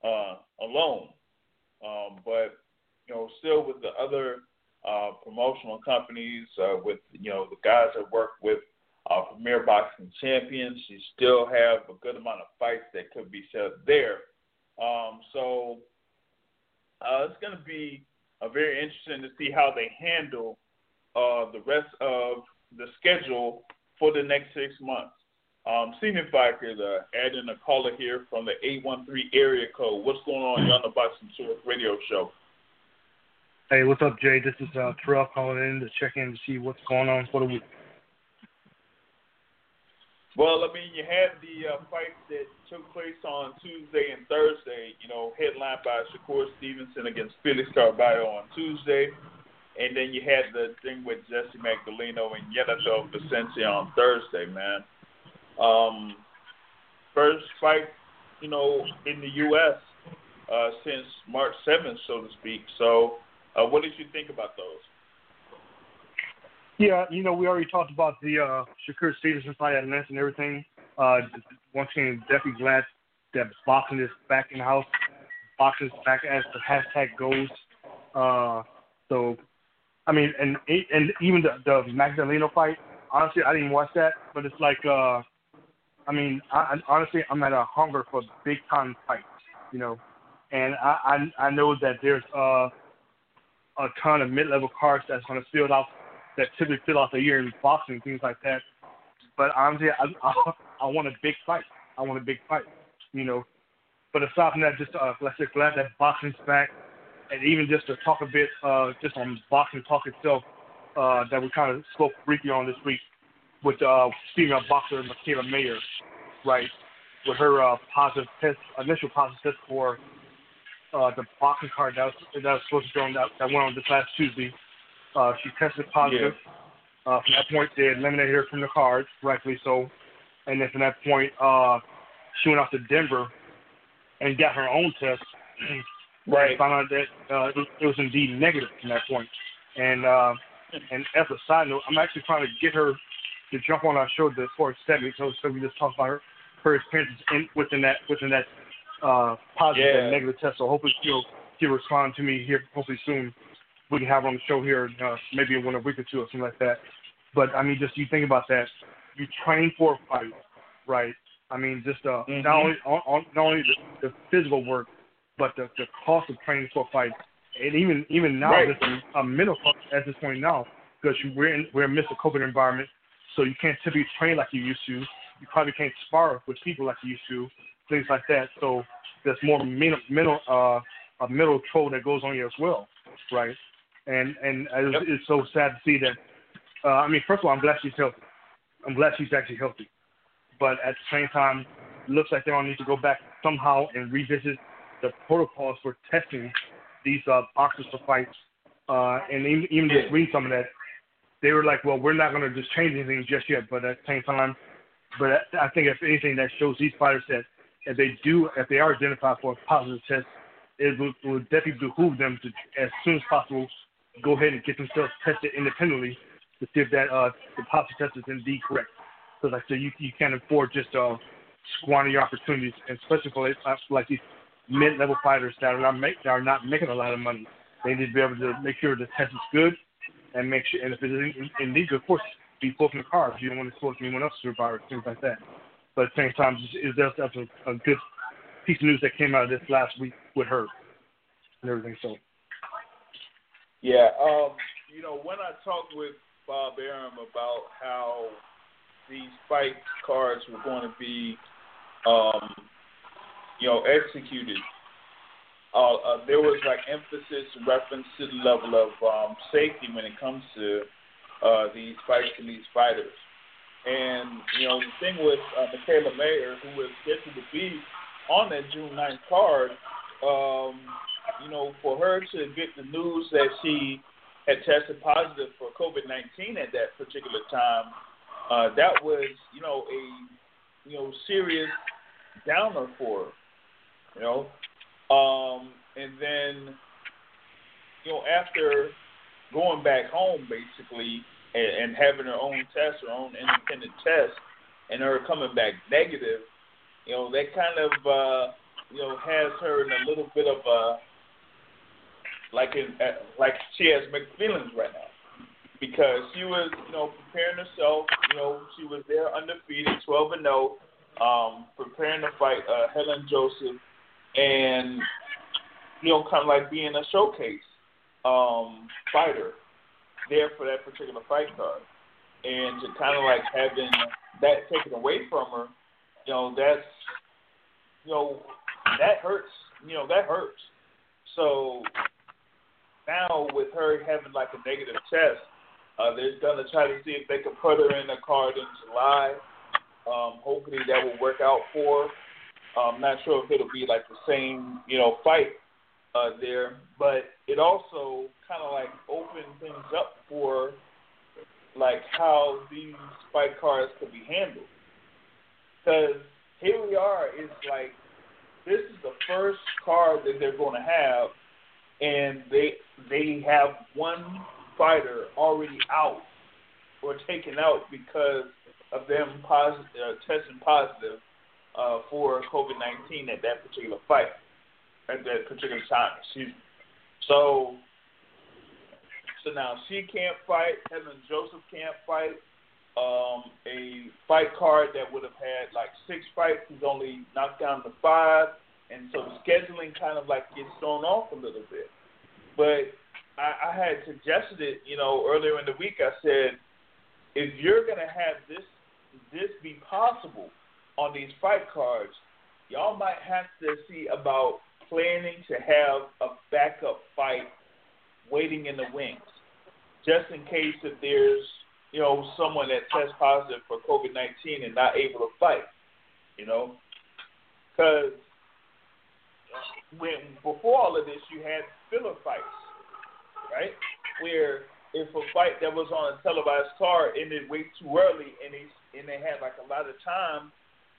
uh, alone, um, but you know, still with the other uh, promotional companies, uh, with you know the guys that work with uh, Premier Boxing Champions. You still have a good amount of fights that could be set there. Um, so uh, it's going to be uh, very interesting to see how they handle uh, the rest of the schedule for the next six months. Um, senior Vikers uh, adding a caller here from the 813 area code. What's going on here on the Boxing Source radio show? Hey, what's up, Jay? This is uh, Terrell calling in to check in to see what's going on for the week. Well, I mean, you had the uh, fights that took place on Tuesday and Thursday, you know, headlined by Shakur Stevenson against Felix Caraballo on Tuesday. And then you had the thing with Jesse Magdaleno and Yenifel Vicente on Thursday, man. Um, first fight, you know, in the U.S. Uh, since March 7th, so to speak. So, uh, what did you think about those? Yeah, you know, we already talked about the uh, Shakur Stevenson fight at Ness and everything. Uh, once again, definitely glad that boxing is back in house. Boxing is back as the hashtag goes. Uh, so, I mean, and and even the, the Magdaleno fight. Honestly, I didn't watch that, but it's like, uh, I mean, I, honestly, I'm at a hunger for big time fights, you know, and I I, I know that there's uh, a ton of mid level cards that's going to fill out that typically fill out the year in boxing and things like that. But honestly, I, I, I want a big fight. I want a big fight, you know. But aside from that, just uh, let's say glad that boxing's back, and even just to talk a bit, uh, just on boxing talk itself, uh, that we kind of spoke briefly on this week with uh, female boxer Mikaela Mayer, right? With her uh, positive test, initial positive test for uh, the boxing card that was, that was supposed to go on that, that went on this last Tuesday. Uh, she tested positive. Yeah. Uh, from that point, they eliminated her from the cards, rightfully so. And then from that point, uh, she went off to Denver and got her own test. Right. Found out that uh, it, was, it was indeed negative from that point. And uh, and as a side note, I'm actually trying to get her to jump on our show the sports segment so, so we just talk about her her experiences in, within that within that uh, positive Yeah. and negative test. So hopefully she'll she'll respond to me here hopefully soon. We can have her on the show here uh, maybe in a week or two or something like that. But I mean, just you think about that. You train for a fight, right? I mean, just uh, Mhm. not only on, on, not only the, the physical work, but the, the cost of training for a fight, and even even now, Right. just a, a mental cost at this point now, because you, we're in we're amidst a COVID environment, so you can't typically train like you used to. You probably can't spar with people like you used to, things like that. So there's more mental mental uh, a mental toll that goes on you as well, right? And and it's, Yep. it's so sad to see that. Uh, I mean, first of all, I'm glad she's healthy. I'm glad she's actually healthy. But at the same time, looks like they're going to need to go back somehow and revisit the protocols for testing these uh, boxers for fights. Uh, and even, even just reading some of that, they were like, well, we're not going to just change anything just yet. But at the same time, but I I think if anything, that shows these fighters that if they do, if they are identified for a positive test, it will, will definitely behoove them to, as soon as possible, go ahead and get themselves tested independently to see if that uh, the positive test is indeed correct. Because like I said, you you can't afford just uh, squander your opportunities, especially for like, like these mid-level fighters that are not make that are not making a lot of money. They need to be able to make sure the test is good, and make sure. And if it is in- indeed, of course, be pulled from the cards. You don't want to expose anyone else to the virus, things like that. But at the same time, is that's that's a, a good piece of news that came out of this last week with her and everything. So Yeah, um, you know, when I talked with Bob Arum about how these fight cards were going to be, um, you know, executed, uh, uh, there was like emphasis reference to the level of um, safety when it comes to uh, these fights and these fighters. And you know, the thing with uh, Mikaela Mayer, who was scheduled to be on that June 9th card, um, you know, for her to get the news that she had tested positive for COVID 19 at that particular time, uh, that was, you know, a, you know, serious downer for her, you know. Um, and then, you know, after going back home, basically, and, and having her own test, her own independent test, and her coming back negative, you know, that kind of, uh, you know, has her in a little bit of a, like in, uh, like she has mixed feelings right now because she was, you know, preparing herself. You know, she was there undefeated, 12 and 0, um, preparing to fight uh, Helen Joseph, and you know, kind of like being a showcase um, fighter. There for that particular fight card, and to kind of like having that taken away from her, you know, that's you know that hurts. You know that hurts. So now with her having like a negative test, uh, they're gonna try to see if they can put her in a card in July. Um, hopefully that will work out for. her. I'm not sure if it'll be like the same, you know, fight uh, there, but it also kind of like opened things up for like how these fight cards could be handled. Because here we are, it's like this is the first card that they're going to have, and they they have one fighter already out or taken out because of them positive, uh, testing positive uh, for COVID nineteen at that particular fight, at that particular time. Me. So, so now she can't fight. Helen Joseph can't fight. Um, a fight card that would have had like six fights is only knocked down to five, and so the scheduling kind of like gets thrown off a little bit. But I, I had suggested it, you know, earlier in the week. I said, if you're gonna have this this be possible, on these fight cards, y'all might have to see about planning to have a backup fight waiting in the wings, just in case if there's you know someone that tests positive for COVID nineteen and not able to fight, you know, because when before all of this you had filler fights, right? Where if a fight that was on a televised card ended way too early and they and they had like a lot of time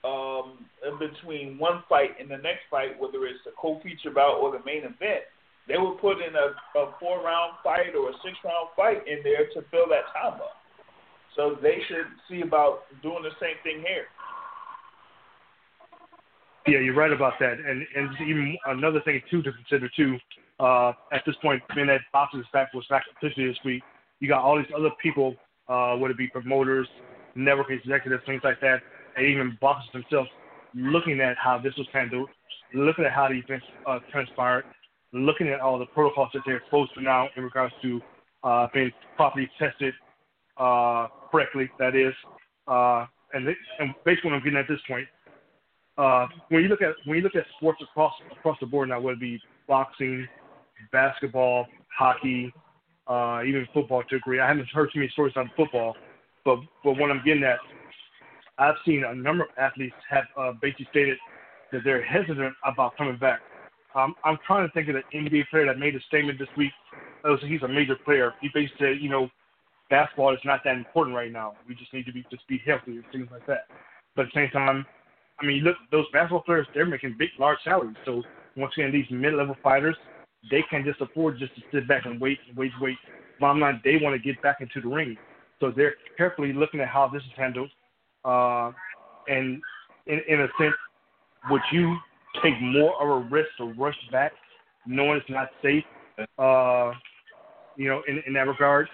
um, in between one fight and the next fight, whether it's a co-feature bout or the main event, they would put in a, a four-round fight or a six-round fight in there to fill that time up. So they should see about doing the same thing here. Yeah, you're right about that, and and even another thing too to consider too. Uh, at this point, being that boxing is back was back officially this week, you got all these other people, uh, whether it be promoters, network executives, things like that, and even boxers themselves looking at how this was handled, looking at how the events uh, transpired, looking at all the protocols that they're exposed to now in regards to uh, being properly tested uh, correctly, that is. Uh, and, they, and basically what I'm getting at this point, uh, when you look at when you look at sports across across the board now, whether it be boxing, basketball, hockey, uh, even football to a degree. I haven't heard too many stories on football, but but what I'm getting at I've seen a number of athletes have uh, basically stated that they're hesitant about coming back. Um, I'm trying to think of an NBA player that made a statement this week. Was, he's a major player. He basically said, you know, basketball is not that important right now. We just need to be just be healthy and things like that. But at the same time, I mean, look, those basketball players, they're making big, large salaries. So once again, these mid-level fighters, they can just afford just to sit back and wait, wait, wait. Bottom line, they want to get back into the ring. So they're carefully looking at how this is handled uh, and in, in a sense, would you take more of a risk to rush back, knowing it's not safe? Uh, you know, in, in that regard.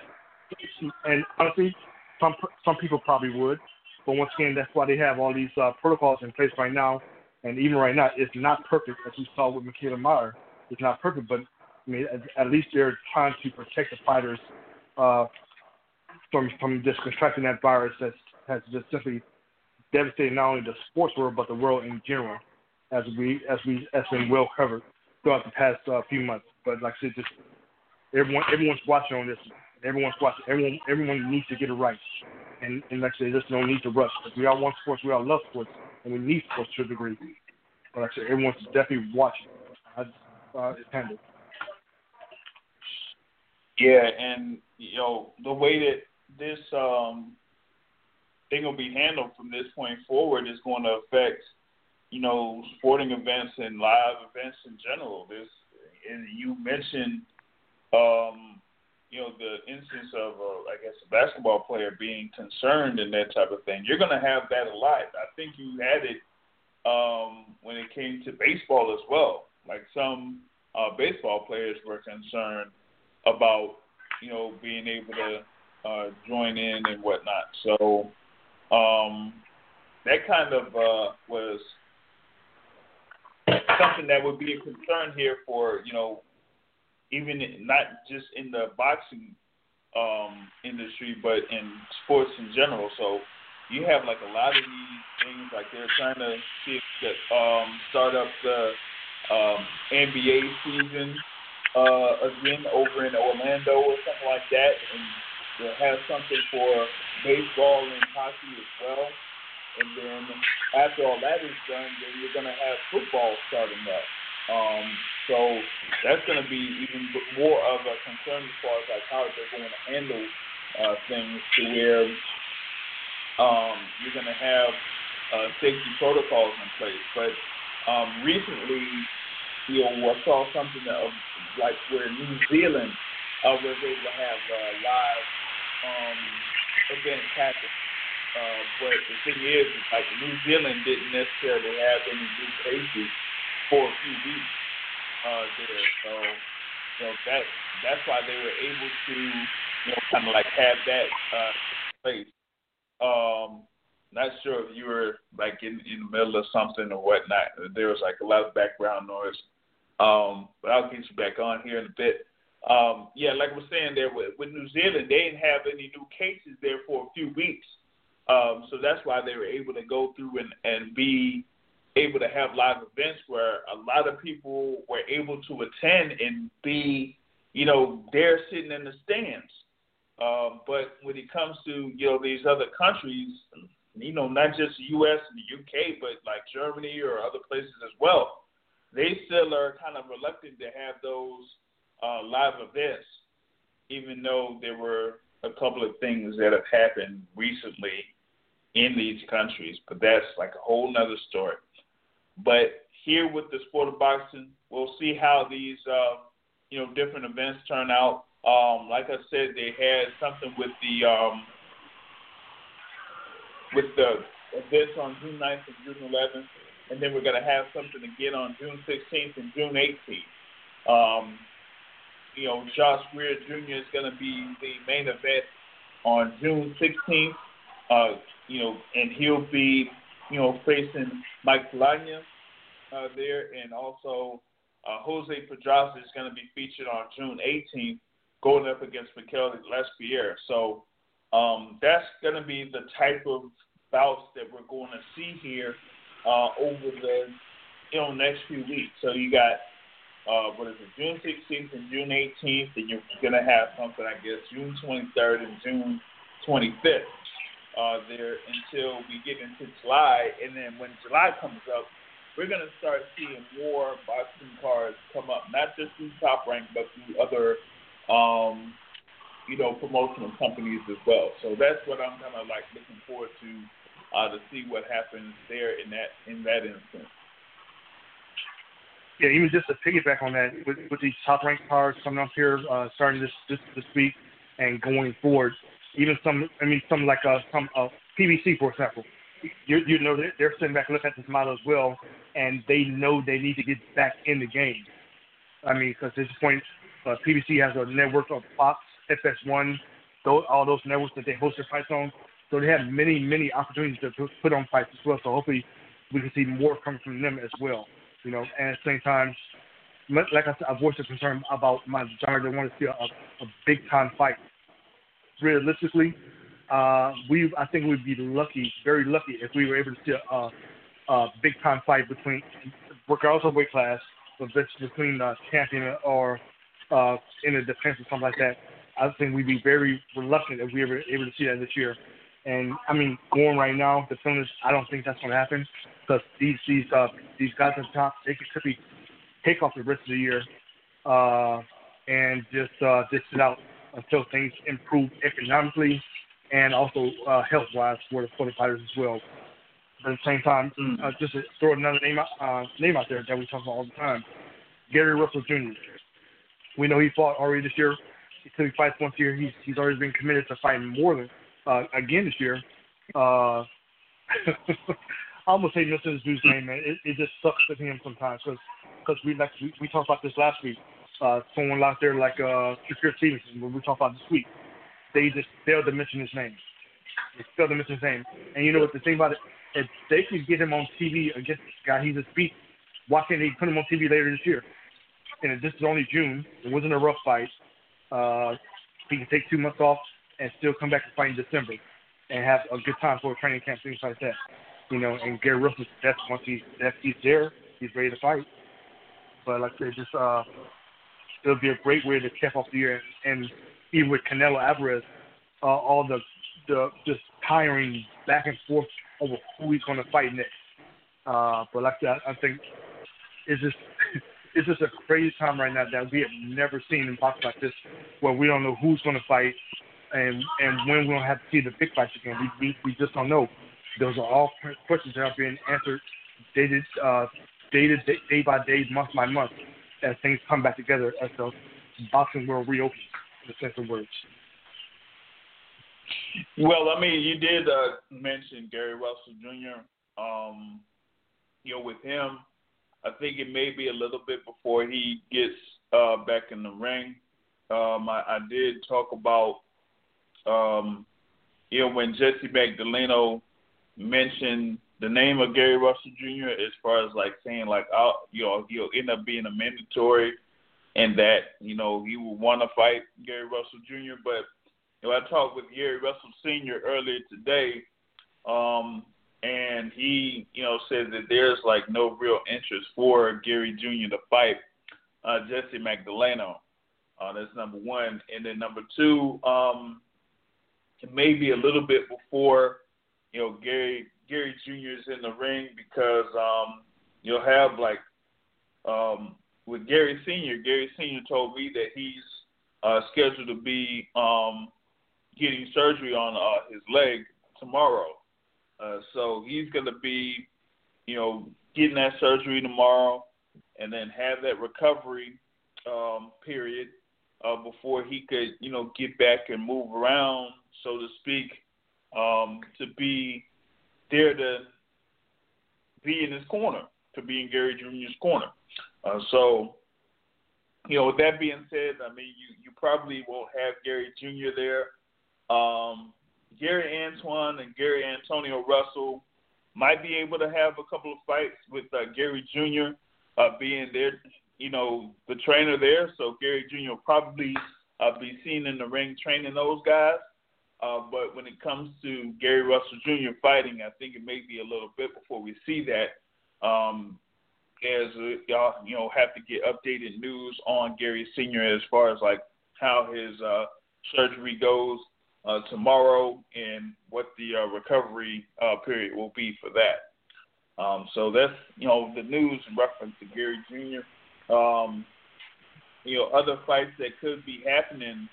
And honestly, some some people probably would, but once again, that's why they have all these uh, protocols in place right now. And even right now, it's not perfect, as we saw with Mikaela Mayer. It's not perfect, but I mean, at, at least they're trying to protect the fighters uh, from from just contracting that virus that's has just simply devastated not only the sports world but the world in general, as we as we has been well covered throughout the past uh, few months. But like I said, just everyone everyone's watching on this. Everyone's watching. Everyone everyone needs to get it right. And, and like I said, there's no need to rush. We all want sports. We all love sports, and we need sports to a degree. But like I said, everyone's definitely watching. Uh, it's handled. Yeah, and you know the way that this um, thing will be handled from this point forward is going to affect, you know, sporting events and live events in general. This, and you mentioned, um, you know, the instance of, uh, I guess, a basketball player being concerned and that type of thing. You're to have that a lot. I think you had it um, when it came to baseball as well. Like some uh, baseball players were concerned about, you know, being able to uh, join in and whatnot. So um, that kind of uh, was something that would be a concern here for you know even not just in the boxing um, industry, but in sports in general. So you have like a lot of these things, like they're trying to see that um, start up the um, NBA season uh, again over in Orlando or something like that, and they'll have something for baseball and hockey as well. And then after all that is done, then you're going to have football starting up. Um, so that's going to be even more of a concern as far as like how they're going to handle uh, things to where um, you're going to have uh, safety protocols in place. But um, recently, you know, I saw something uh, like where New Zealand uh, was able to have uh, live um, events happen. Uh, but the thing is, like New Zealand didn't necessarily have any new cases for a few weeks uh, there. So, you know, that that's why they were able to, you know, kind of like have that uh, place. Um, not sure if you were like in in the middle of something or whatnot. There was like a lot of background noise. Um, but I'll get you back on here in a bit. Um, yeah, like I was saying there with, with New Zealand, they didn't have any new cases there for a few weeks. Um, so that's why they were able to go through and, and be able to have live events where a lot of people were able to attend and be, you know, there sitting in the stands. Um, but when it comes to, you know, these other countries, you know, not just the U.S. and the U.K., but like Germany or other places as well, they still are kind of reluctant to have those uh, live events, even though there were a couple of things that have happened recently in these countries. But that's like a whole nother story. But here with the sport of boxing, we'll see how these uh, you know different events turn out. Um, like I said, they had something with the um, with the events on June 9th and June 11th, and then we're going to have something again on June 16th and June 18th. Um, you know, Josh Greer Jr. is going to be the main event on June 16th. Uh, you know, and he'll be, you know, facing Mike Plania uh, there, and also uh, Jose Pedraza is going to be featured on June 18th, going up against Mikael Laspierre. So um, that's going to be the type of bouts that we're going to see here uh, over the you know next few weeks. So you got uh, what is it, June 16th and June 18th, and you're going to have something, I guess, June 23rd and June 25th uh, there until we get into July. And then when July comes up, we're going to start seeing more boxing cards come up, not just through Top Rank, but through other, um, you know, promotional companies as well. So that's what I'm kind of like looking forward to uh, to see what happens there in that in that instance yeah, even just to piggyback on that, with, with these top ranked cards coming up here, uh, starting this, this this week and going forward, even some, I mean, some like uh, some uh, PBC, for example, you, you know they're, they're sitting back looking at this model as well, and they know they need to get back in the game. I mean, because at this point, uh, PBC has a network of Fox, FS1, those, all those networks that they host their fights on. So they have many, many opportunities to put on fights as well. So hopefully we can see more coming from them as well you know, and at the same time, like I said, I voiced a concern about my desire to want to see a, a big time fight. Realistically, uh, we I think we'd be lucky, very lucky, if we were able to see a, a, a big time fight between, regardless of weight class, but between the champion or uh, in a defense or something like that. I think we'd be very reluctant if we were able to see that this year. And I mean, going right now, the is I don't think that's going to happen because these these uh these guys at the top they could simply take off the rest of the year uh, and just uh, just sit out until things improve economically and also uh, health wise for the for the fighters as well. But at the same time, mm. uh, just to throw another name out, uh, name out there that we talk about all the time, Gary Russell Jr. We know he fought already this year. He took fights once a year. He's he's already been committed to fighting more than uh, again this year. Uh, I almost hate missing his dude's name, man. It, it just sucks to him sometimes because because we like we, we talked about this last week. Uh, someone out there like uh, Stevenson, when we talked about this week, they just failed to mention his name. They failed to mention his name. And you know what the thing about it? If they could get him on TV against this guy, he's a beat. Why can't they put him on TV later this year? And this is only June. It wasn't a rough fight. Uh, he can take two months off and still come back and fight in December and have a good time for a training camp, things like that. You know, and Gary Russell, that's once he's that's he's there, he's ready to fight. But like I said, just uh, it'll be a great way to cap off the year, and, even with Canelo Alvarez, uh, all the the just tiring back and forth over who he's going to fight next. Uh, but like that, I think it's just it's just a crazy time right now that we have never seen in boxing like this, where we don't know who's going to fight and and when we don't have to see the big fights again. We we, we just don't know. Those are all questions that are being answered day to uh, day to day, day by day, month by month, as things come back together as the boxing world reopens, in the sense of words. Well, I mean, you did uh, mention Gary Russell Jr. Um, you know, with him, I think it may be a little bit before he gets uh, back in the ring. Um, I, I did talk about, um, you know, when Jesse Magdaleno mentioned the name of Gary Russell Jr. as far as like saying like, oh, you know, he'll end up being a mandatory, and that you know he will want to fight Gary Russell Jr. But you know, I talked with Gary Russell Sr. earlier today, um, and he, you know, said that there's like no real interest for Gary Jr. to fight uh, Jesse Magdaleno. Uh, that's number one, and then number two, um, maybe a little bit before, you know, Gary Gary Jr. is in the ring because um, you'll have like um, with Gary Sr. Gary Sr. told me that he's uh, scheduled to be um, getting surgery on uh, his leg tomorrow. Uh, so he's going to be, you know, getting that surgery tomorrow, and then have that recovery um, period uh, before he could, you know, get back and move around, so to speak, um, to be there to be in his corner, to be in Gary Jr.'s corner. Uh, so, you know, with that being said, I mean, you you probably won't have Gary Jr. there. Um, Gary Antoine and Gary Antonio Russell might be able to have a couple of fights with uh, Gary Jr. Uh, being there, you know, the trainer there. So Gary Jr. will probably uh, be seen in the ring training those guys. Uh, but when it comes to Gary Russell Jr. fighting, I think it may be a little bit before we see that. Um, as uh, y'all, you know, have to get updated news on Gary Sr. as far as like how his uh, surgery goes uh, tomorrow and what the uh, recovery uh, period will be for that. Um, so that's you know the news in reference to Gary Jr. Um, you know other fights that could be happening,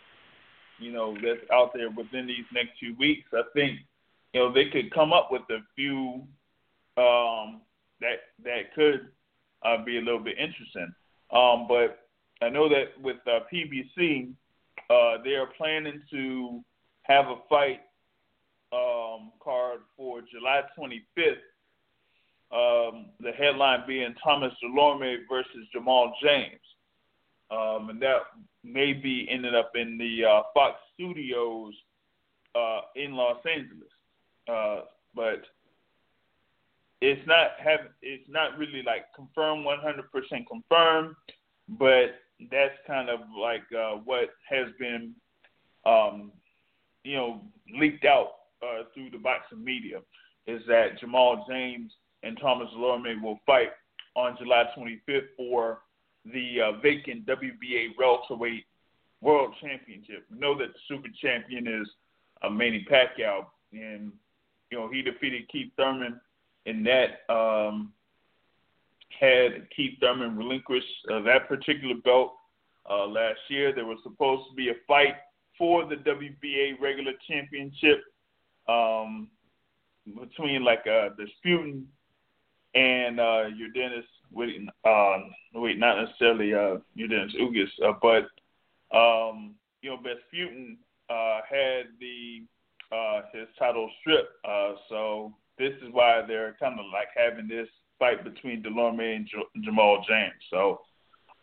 you know that's out there within these next few weeks. I think you know they could come up with a few um, that that could uh, be a little bit interesting. Um, but I know that with uh, PBC, uh, they are planning to have a fight um, card for July 25th. Um, the headline being Thomas Dulorme versus Jamal James, um, and that may be ended up in the uh, Fox Studios uh, in Los Angeles, uh, but it's not have it's not really like confirmed 100% confirmed, but that's kind of like uh, what has been um, you know, leaked out uh, through the boxing media is that Jamal James and Thomas Dulorme will fight on July 25th for the uh, vacant WBA welterweight world championship. We know that the super champion is uh, Manny Pacquiao, and you know he defeated Keith Thurman in that. Um, had Keith Thurman relinquish uh, that particular belt uh, last year. There was supposed to be a fight for the WBA regular championship um, between like a Disputin and uh, Yordenis. Wait, uh, wait, not necessarily uh, Yordenis Ugas, uh, but um, you know, Disputin uh, had the uh, his title stripped. Uh, so this is why they're kind of like having this fight between Dulorme and J- Jamal James. So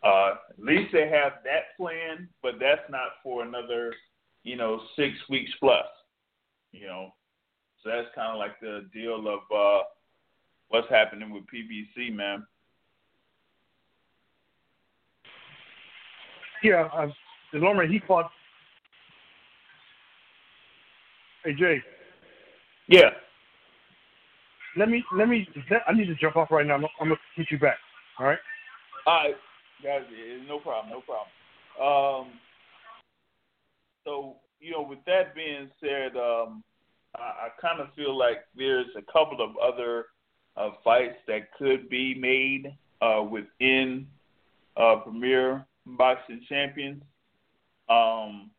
uh, at least they have that plan, but that's not for another, you know, six weeks plus. You know, so that's kind of like the deal of uh, what's happening with PBC, man. Yeah, uh, Dulorme he fought Hey Jay, Yeah. let me let me. I need to jump off right now. I'm, I'm gonna hit you back. All right. All right, guys, yeah, no problem, no problem. Um, so you know, with that being said, um, I, I kind of feel like there's a couple of other uh, fights that could be made uh, within uh, Premier Boxing Champions. Um,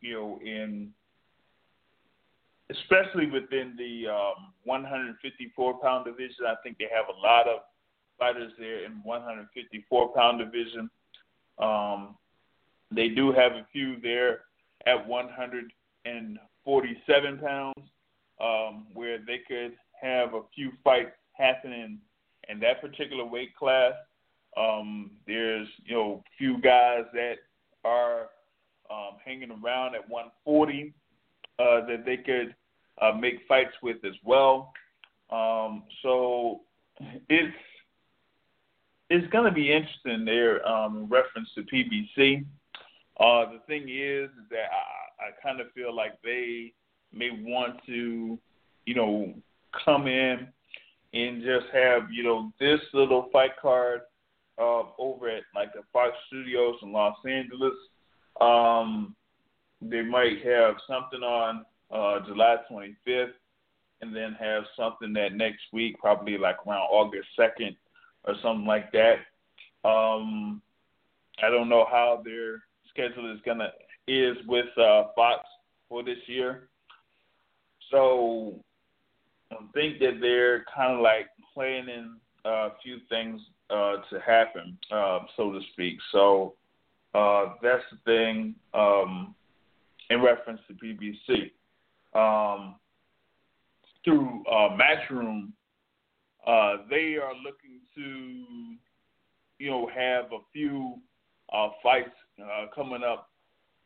you know, in especially within the um, 154 pound division, I think they have a lot of fighters there in 154 pound division. Um, they do have a few there at 147 pounds, um, where they could have a few fights happening in that particular weight class. Um, there's you know few guys that are um, hanging around at 140 uh, that they could uh, make fights with as well. Um, so it's it's going to be interesting there um, reference to PBC. Uh, the thing is that I, I kind of feel like they may want to, you know, come in and just have, you know, this little fight card uh, over at like the Fox Studios in Los Angeles. Um, they might have something on uh, July 25th, and then have something that next week, probably like around August 2nd or something like that. Um, I don't know how their schedule is gonna is with uh, Fox for this year. So Think that they're kind of like planning a few things uh, to happen, uh, so to speak. So uh, that's the thing um, in reference to PBC. Um, through uh, Matchroom, uh, they are looking to, you know, have a few uh, fights uh, coming up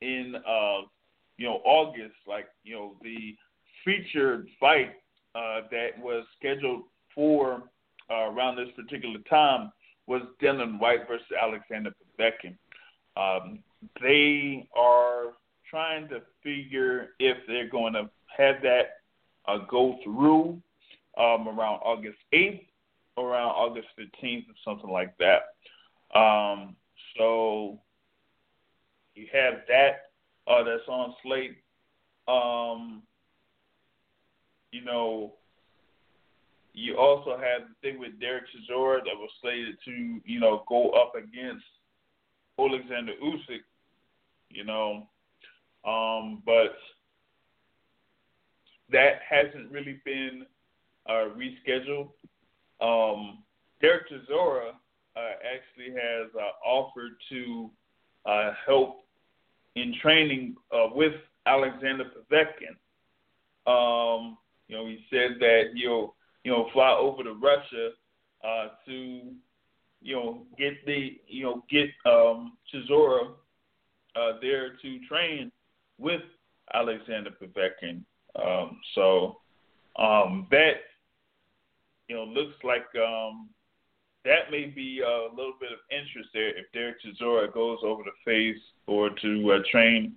in, uh, you know, August. Like, you know, the featured fight uh, that was scheduled for uh, around this particular time was Dillian Whyte versus Alexander Povetkin. Um, they are trying to figure if they're going to have that uh, go through um, around August 8th around August 15th or something like that. Um, so you have that uh, that's on slate. Um, you know, you also had the thing with Derek Chisora that was slated to, you know, go up against Alexander Usyk, you know, um, but that hasn't really been uh, rescheduled. Um, Derek Chisora uh, actually has uh, offered to uh, help in training uh, with Alexander Povetkin. Um, you know, he said that he'll you know fly over to Russia uh, to you know get the you know get um, uh, there to train with Alexander Povetkin. Um, so um, that you know looks like um, that may be a little bit of interest there if Derek Chisora goes over to face or to uh, train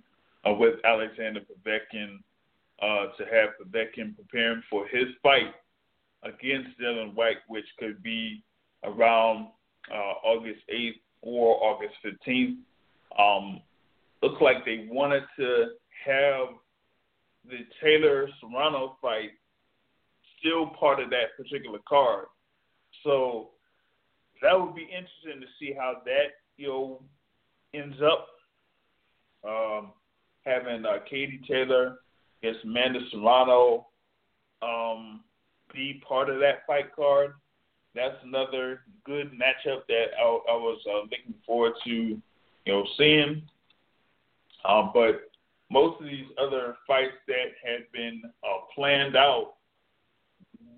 uh, with Alexander Povetkin uh, to have Povetkin preparing for his fight against Dillian Whyte, which could be around uh, August 8th or August 15th. Um, looks like they wanted to have the Taylor Serrano fight still part of that particular card. So that would be interesting to see how that you know ends up. Um, having uh, Katie Taylor against Amanda Serrano um, be part of that fight card. That's another good matchup that I, I was uh, looking forward to, you know, seeing. Um, but most of these other fights that had been uh, planned out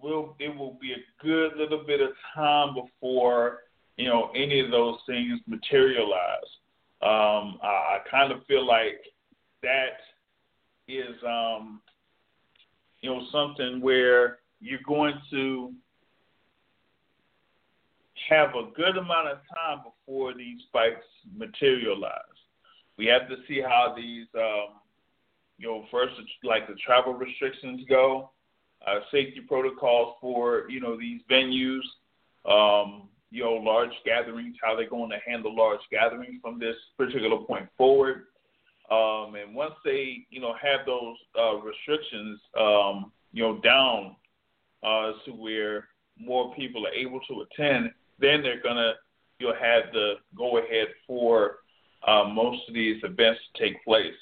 will it will be a good little bit of time before you know any of those things materialize. Um, I, I kind of feel like that is um, you know something where you're going to have a good amount of time before these spikes materialize. We have to see how these um, you know, first like the travel restrictions go, uh, safety protocols for you know these venues, um, you know, large gatherings, how they're going to handle large gatherings from this particular point forward. Um, and once they, you know, have those uh, restrictions, um, you know, down uh, to where more people are able to attend, then they're gonna, you know, have the go ahead for uh, most of these events to take place.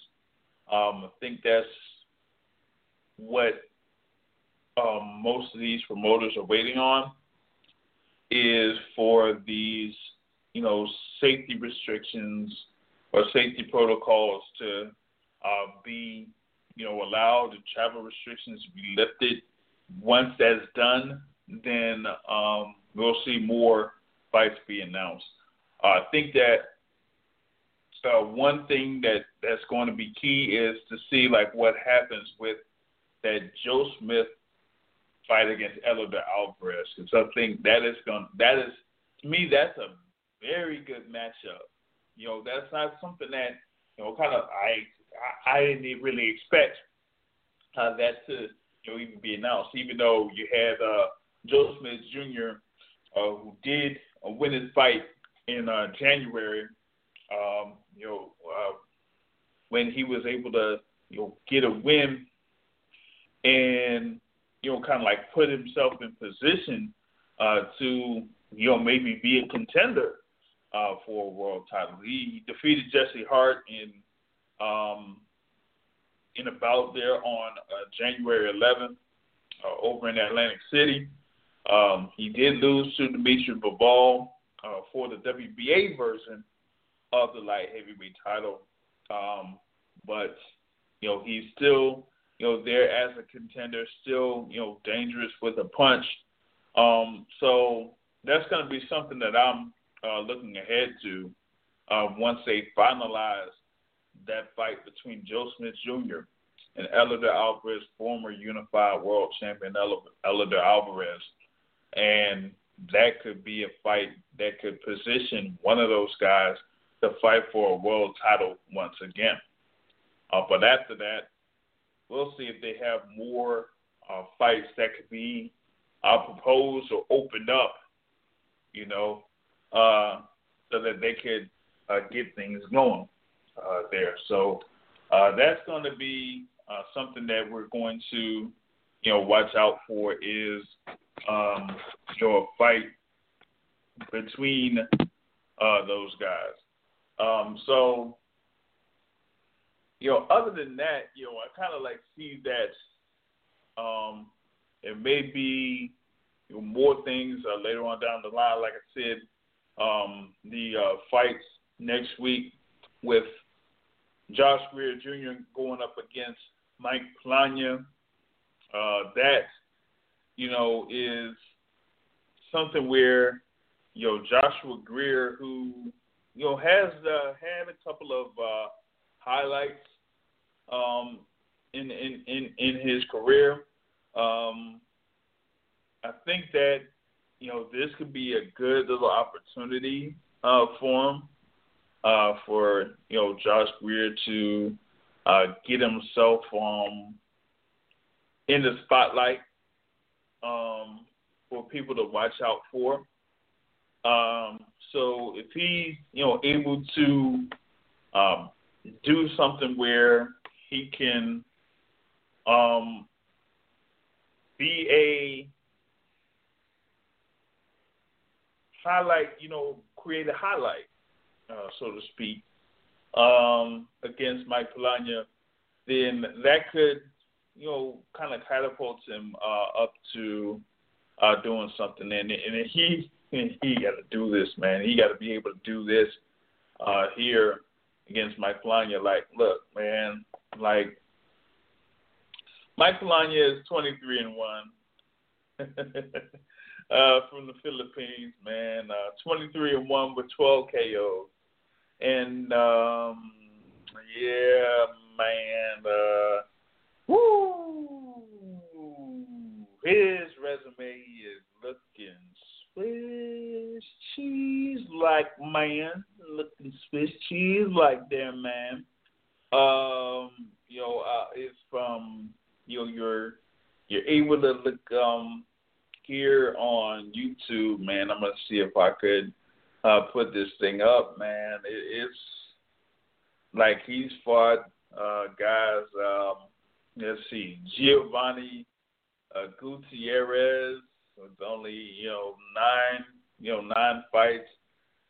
Um, I think that's what um, most of these promoters are waiting on is for these, you know, safety restrictions or safety protocols to uh, be, you know, allowed, and travel restrictions be lifted. Once that's done, then um, we'll see more fights be announced. Uh, I think that uh, one thing that that's going to be key is to see like what happens with that Joe Smith fight against Eleider Alvarez because I think that is going that is to me that's a very good matchup. You know that's not something that you know kind of I I, didn't really expect uh, that to you know even be announced even though you had uh, Joe Smith Jr. Uh, who did uh, win his fight in uh, January um, you know, uh, when he was able to, you know, get a win and, you know, kind of like put himself in position uh, to, you know, maybe be a contender uh, for a world title. He defeated Jesse Hart in um, in a bout there on uh, January 11th uh, over in Atlantic City. Um, he did lose to Dimitri Bivol uh, for the WBA version of the light heavyweight title. Um, but you know he's still you know there as a contender, still you know dangerous with a punch. Um, so that's going to be something that I'm uh, looking ahead to uh, once they finalize that fight between Joe Smith Jr. and Eleider Alvarez, former unified world champion Eleider Alvarez, and that could be a fight that could position one of those guys to fight for a world title once again. Uh, but after that, we'll see if they have more uh, fights that could be uh, proposed or opened up, you know, uh, so that they could uh, get things going uh, there. So uh, that's going to be uh, something that we're going to, you know, watch out for is, um, you know, a fight between uh, those guys. Um, so, you know, other than that, you know, I kind of like see that um, it may be you know, more things later on down the line. Like I said, um, the uh, fights next week with Josh Greer Jr. going up against Mike Plania. Uh, that, you know, is something where, you know, Joshua Greer, who you know, has uh, had a couple of uh, highlights um, in, in in in his career. Um, I think that you know this could be a good little opportunity uh, for him, uh, for you know Josh Greer to uh, get himself um, in the spotlight um, for people to watch out for. Um, so if he's you know able to um, do something where he can um, be a highlight, you know, create a highlight, uh, so to speak, um, against Mike Plania, then that could, you know, kind of catapult him uh, up to uh, doing something. And, and he he got to do this, man. He got to be able to do this uh, here against Mike Plania. Like, look, man, like Mike Plania is 23 and one uh, from the Philippines, man. Uh, 23 and one with 12 KOs, and um, yeah, man. Uh, woo, his resume is looking Swiss cheese like man, looking Swiss cheese like there, man. Um, you know, uh, if um, you know, you're you're able to look um here on YouTube, man, I'm gonna see if I could uh put this thing up, man. It, it's like he's fought uh guys. Um, let's see, Giovanni uh, Gutierrez with only you know nine you know nine fights.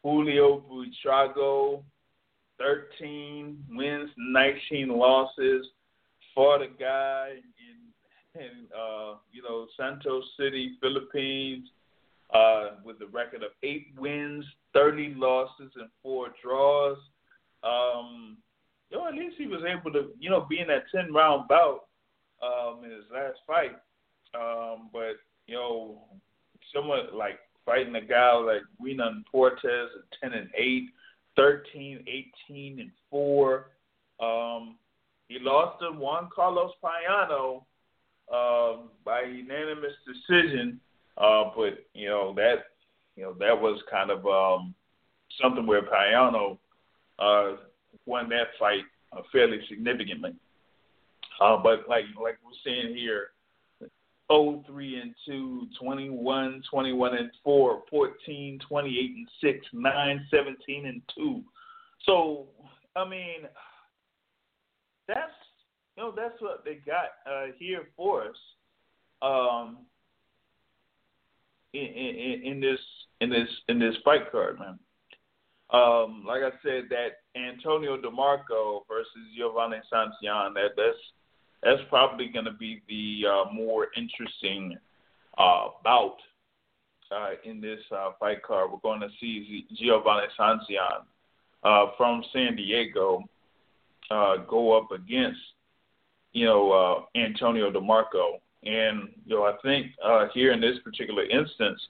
Julio Buitrago, thirteen wins, nineteen losses. Fought a guy in uh, you know Santos City, Philippines, uh, with a record of eight wins, thirty losses, and four draws. Um, you know, at least he was able to, you know, be in that ten round bout um, in his last fight. Um, but you know, someone like fighting a guy like Renan Portes ten and eight, 13, 18 and four. Um, he lost to Juan Carlos Payano um, by unanimous decision. Uh, but you know that you know that was kind of um, something where Payano uh, won that fight uh, fairly significantly. Uh, but like like we're seeing here, 0 3 and 2, 21, 21 and 4, 14, 28 and 6, 9, 17 and 2. So, I mean, that's you know that's what they got uh, here for us um, in, in, in this in this in this fight card, man. Um, like I said, that Antonio DeMarco versus Giovanni Santillan, that that's that's probably going to be the uh, more interesting uh, bout uh, in this uh, fight card. We're going to see Giovanni Santillan uh, from San Diego uh, go up against you know uh, Antonio DeMarco, and you know I think uh, here in this particular instance,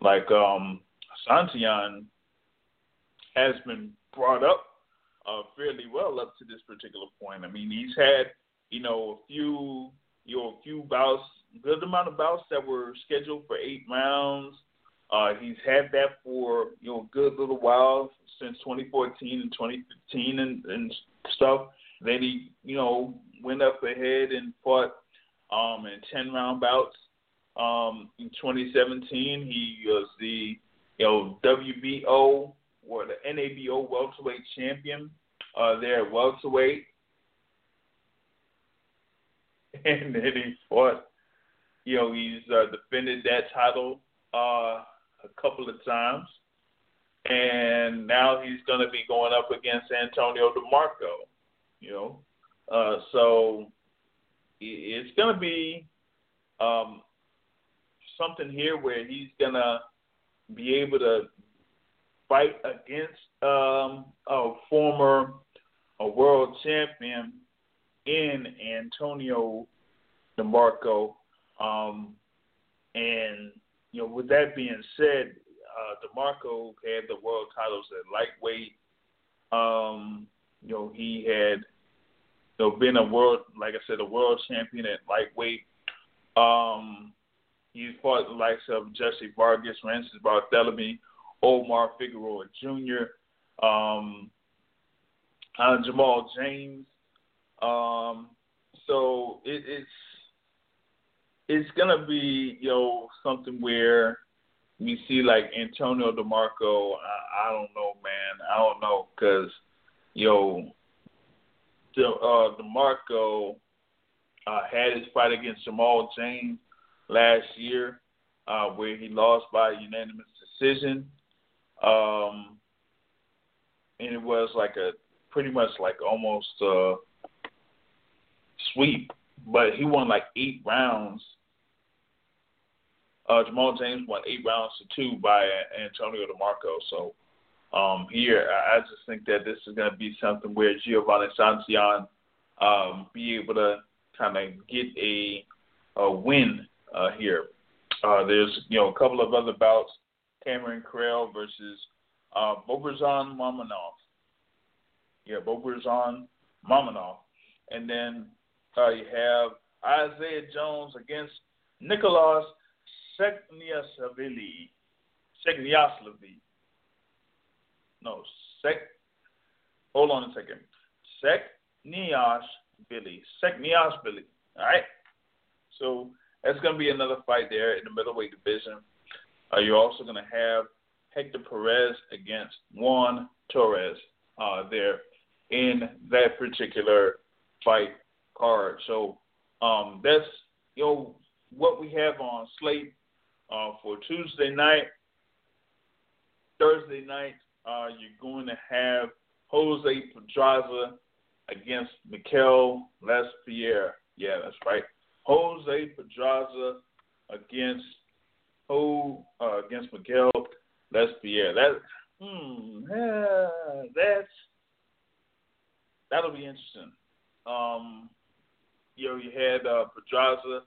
like um, Santillan has been brought up uh, fairly well up to this particular point. I mean, he's had you know a few you know a few bouts, good amount of bouts that were scheduled for eight rounds. Uh, he's had that for you know a good little while since 2014 and 2015 and, and stuff. Then he you know went up ahead and fought um, in 10 round bouts. Um, in 2017, he was the you know WBO or the NABO welterweight champion uh, there at welterweight, and then he fought. You know, he's uh, defended that title uh, a couple of times, and now he's going to be going up against Antonio DeMarco. You know, uh, so it's going to be um, something here where he's going to be able to fight against um, a former a world champion in Antonio DeMarco. Um, and you know, with that being said, uh, DeMarco had the world titles at lightweight. Um, you know, he had you know been a world, like I said, a world champion at lightweight. Um, he fought the likes of Jesse Vargas, Francis Barthélemy, Omar Figueroa Jr., um, uh, Jamal James. Um, so it, it's it's gonna be you know something where we see like Antonio DeMarco. I, I don't know, man. I don't know because you know De, uh, DeMarco uh, had his fight against Jamal James last year, uh, where he lost by unanimous decision. Um, and it was like a pretty much like almost uh sweep, but he won like eight rounds. Uh, Jamal James won eight rounds to two by Antonio DeMarco. So um, here, I just think that this is going to be something where Giovanni Santillan um, be able to kind of get a, a win uh, here. Uh, there's you know a couple of other bouts Cameron Carell versus uh, Bogrzan Mamonov. Yeah, Bogrzan Mamonov. And then uh, you have Isaiah Jones against Nicholas. Sekniasvili. No, Sek. Hold on a second. Seknias Billy, Seknias Billy. All right. So that's going to be another fight there in the middleweight division. Uh, you're also going to have Hector Perez against Juan Torres uh, there in that particular fight card. So um, that's you know what we have on slate uh, for Tuesday night. Thursday night, uh, you're going to have Jose Pedraza against Mikel Lespierre. Yeah, that's right. Jose Pedraza against who uh, against Miguel Lespierre. That hmm, yeah, that's that'll be interesting. Um, you know, you had uh, Pedraza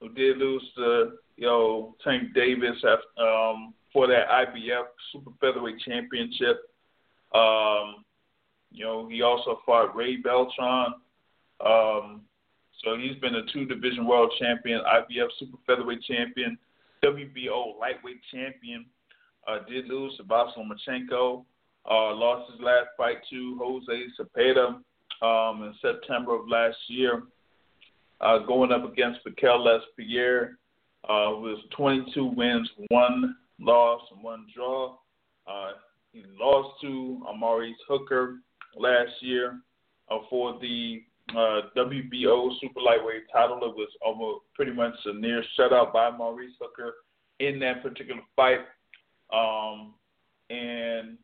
who did lose to you know Tank Davis after, um, for that IBF Super Featherweight Championship. Um, you know, he also fought Ray Beltran. Um, so he's been a two division world champion, IBF super featherweight champion, WBO lightweight champion. Uh, did lose to Vasyl Lomachenko. Uh, lost his last fight to Jose Zepeda um, in September of last year. Uh, going up against Mikel Lespierre, uh, with 22 wins, one and one draw. Uh, he lost to Maurice Hooker last year uh, for the uh, WBO super lightweight title. It was almost pretty much a near shutout by Maurice Hooker in that particular fight. Um, and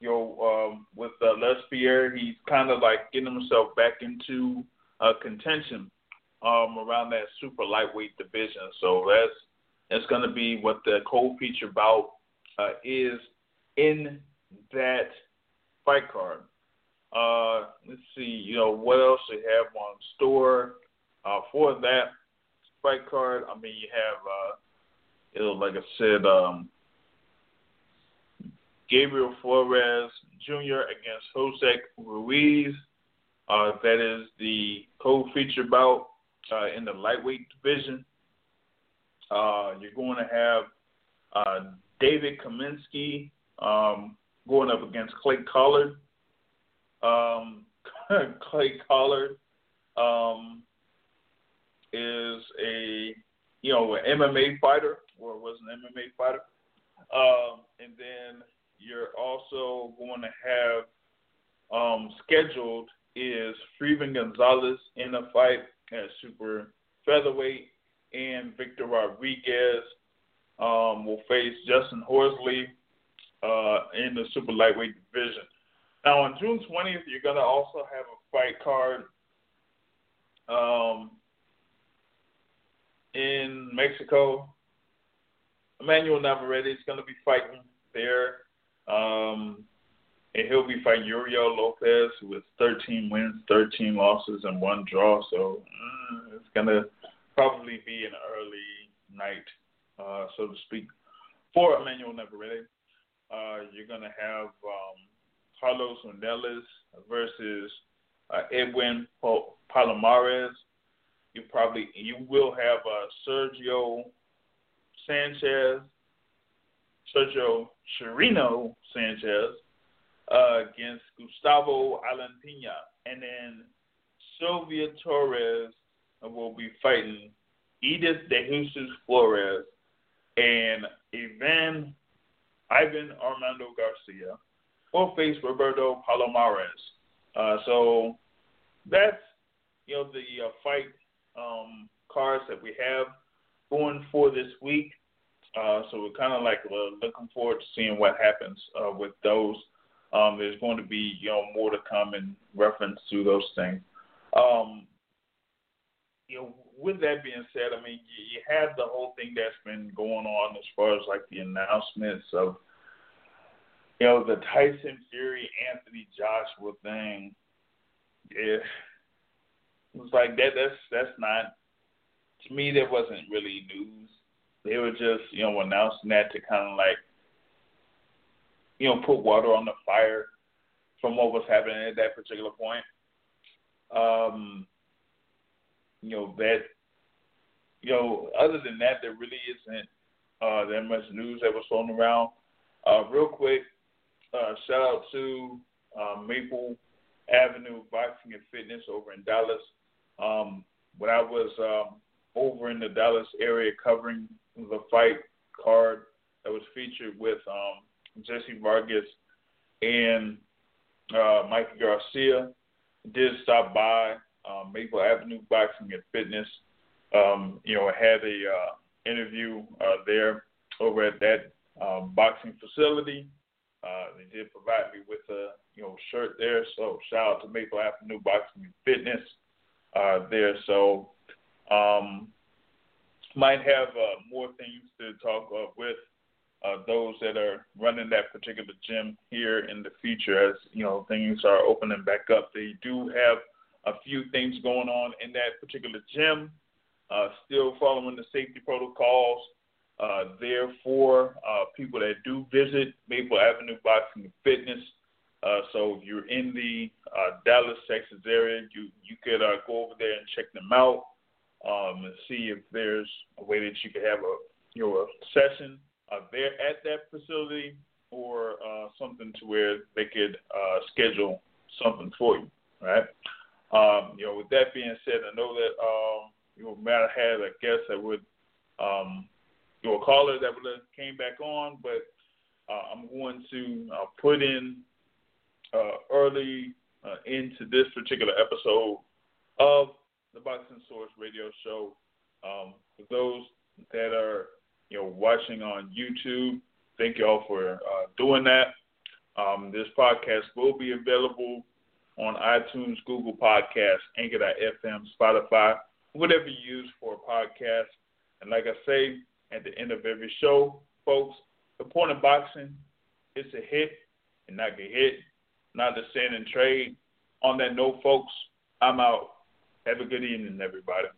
you know, um, with uh, Lespierre, he's kind of like getting himself back into uh, contention um, around that super lightweight division. So that's that's going to be what the co-feature bout uh, is in that fight card. Uh, let's see, you know, what else they have on store uh, for that fight card. I mean, you have, uh, you know, like I said, um, Gabriel Flores Jr. against Jose Ruiz. Uh, that is the co-feature bout uh, in the lightweight division. Uh, you're going to have uh, David Kaminsky um, going up against Clay Collard. Um, Clay Collard um, is a you know an MMA fighter or was an MMA fighter, um, and then you're also going to have um, scheduled is Freeman Gonzalez in a fight at super featherweight, and Victor Rodriguez um, will face Justin Horsley uh, in the super lightweight division. Now, on June 20th, you're going to also have a fight card um, in Mexico. Emmanuel Navarrete is going to be fighting there. Um, and he'll be fighting Uriel Lopez with 13 wins, 13 losses, and one draw. So uh, it's going to probably be an early night, uh, so to speak, for Emmanuel Navarrete. Uh, you're going to have um, Carlos Ornelas versus uh, Edwin Palomares. You probably you will have uh, Sergio Sanchez, Sergio Chirino Sanchez uh, against Gustavo Alantina, and then Sylvia Torres will be fighting Edith De Jesus Flores and Ivan Ivan Armando Garcia will face Roberto Palomares. Uh, so that's you know the uh, fight um, cards that we have going for this week. Uh, so we're kind of like uh, looking forward to seeing what happens uh, with those. Um, there's going to be you know more to come in reference to those things. Um, you know, with that being said, I mean you, you have the whole thing that's been going on as far as like the announcements of you know, the Tyson Fury Anthony Joshua thing, yeah, it was like that. That's that's not to me. That wasn't really news. They were just you know announcing that to kind of like you know put water on the fire from what was happening at that particular point. Um, you know that you know other than that, there really isn't uh, that much news that was thrown around. Uh, real quick, uh, shout out to uh, Maple Avenue Boxing and Fitness over in Dallas. Um, when I was um, over in the Dallas area covering the fight card that was featured with um, Jesse Vargas and uh, Mikey Garcia, did stop by um, Maple Avenue Boxing and Fitness. Um, you know, I had a uh, interview uh, there over at that um, boxing facility. Uh, they did provide me with a you know shirt there, so shout out to Maple Avenue Boxing and Fitness uh, there. So um, might have uh, more things to talk uh, with uh, those that are running that particular gym here in the future as you know things are opening back up. They do have a few things going on in that particular gym, uh, still following the safety protocols. Uh, there for uh, people that do visit Maple Avenue Boxing and Fitness. Uh, so if you're in the uh, Dallas, Texas area, you you could uh, go over there and check them out um, and see if there's a way that you could have a you know a session there at that facility or something to where they could schedule something for you, right? Um, you know, with that being said, I know that um, you know Matt had a guest that would um, you know a caller that would have came back on, but uh, I'm going to uh, put in uh, early uh, into this particular episode of the Boxing Source Radio Show. Um, for those that are you know watching on YouTube, thank you all for uh, doing that. Um, this podcast will be available on iTunes, Google Podcasts, Anchor.fm, Spotify, whatever you use for a podcast. And like I say at the end of every show, folks, the point of boxing is to hit and not get hit, not to stand and trade. On that note, folks, I'm out. Have a good evening, everybody.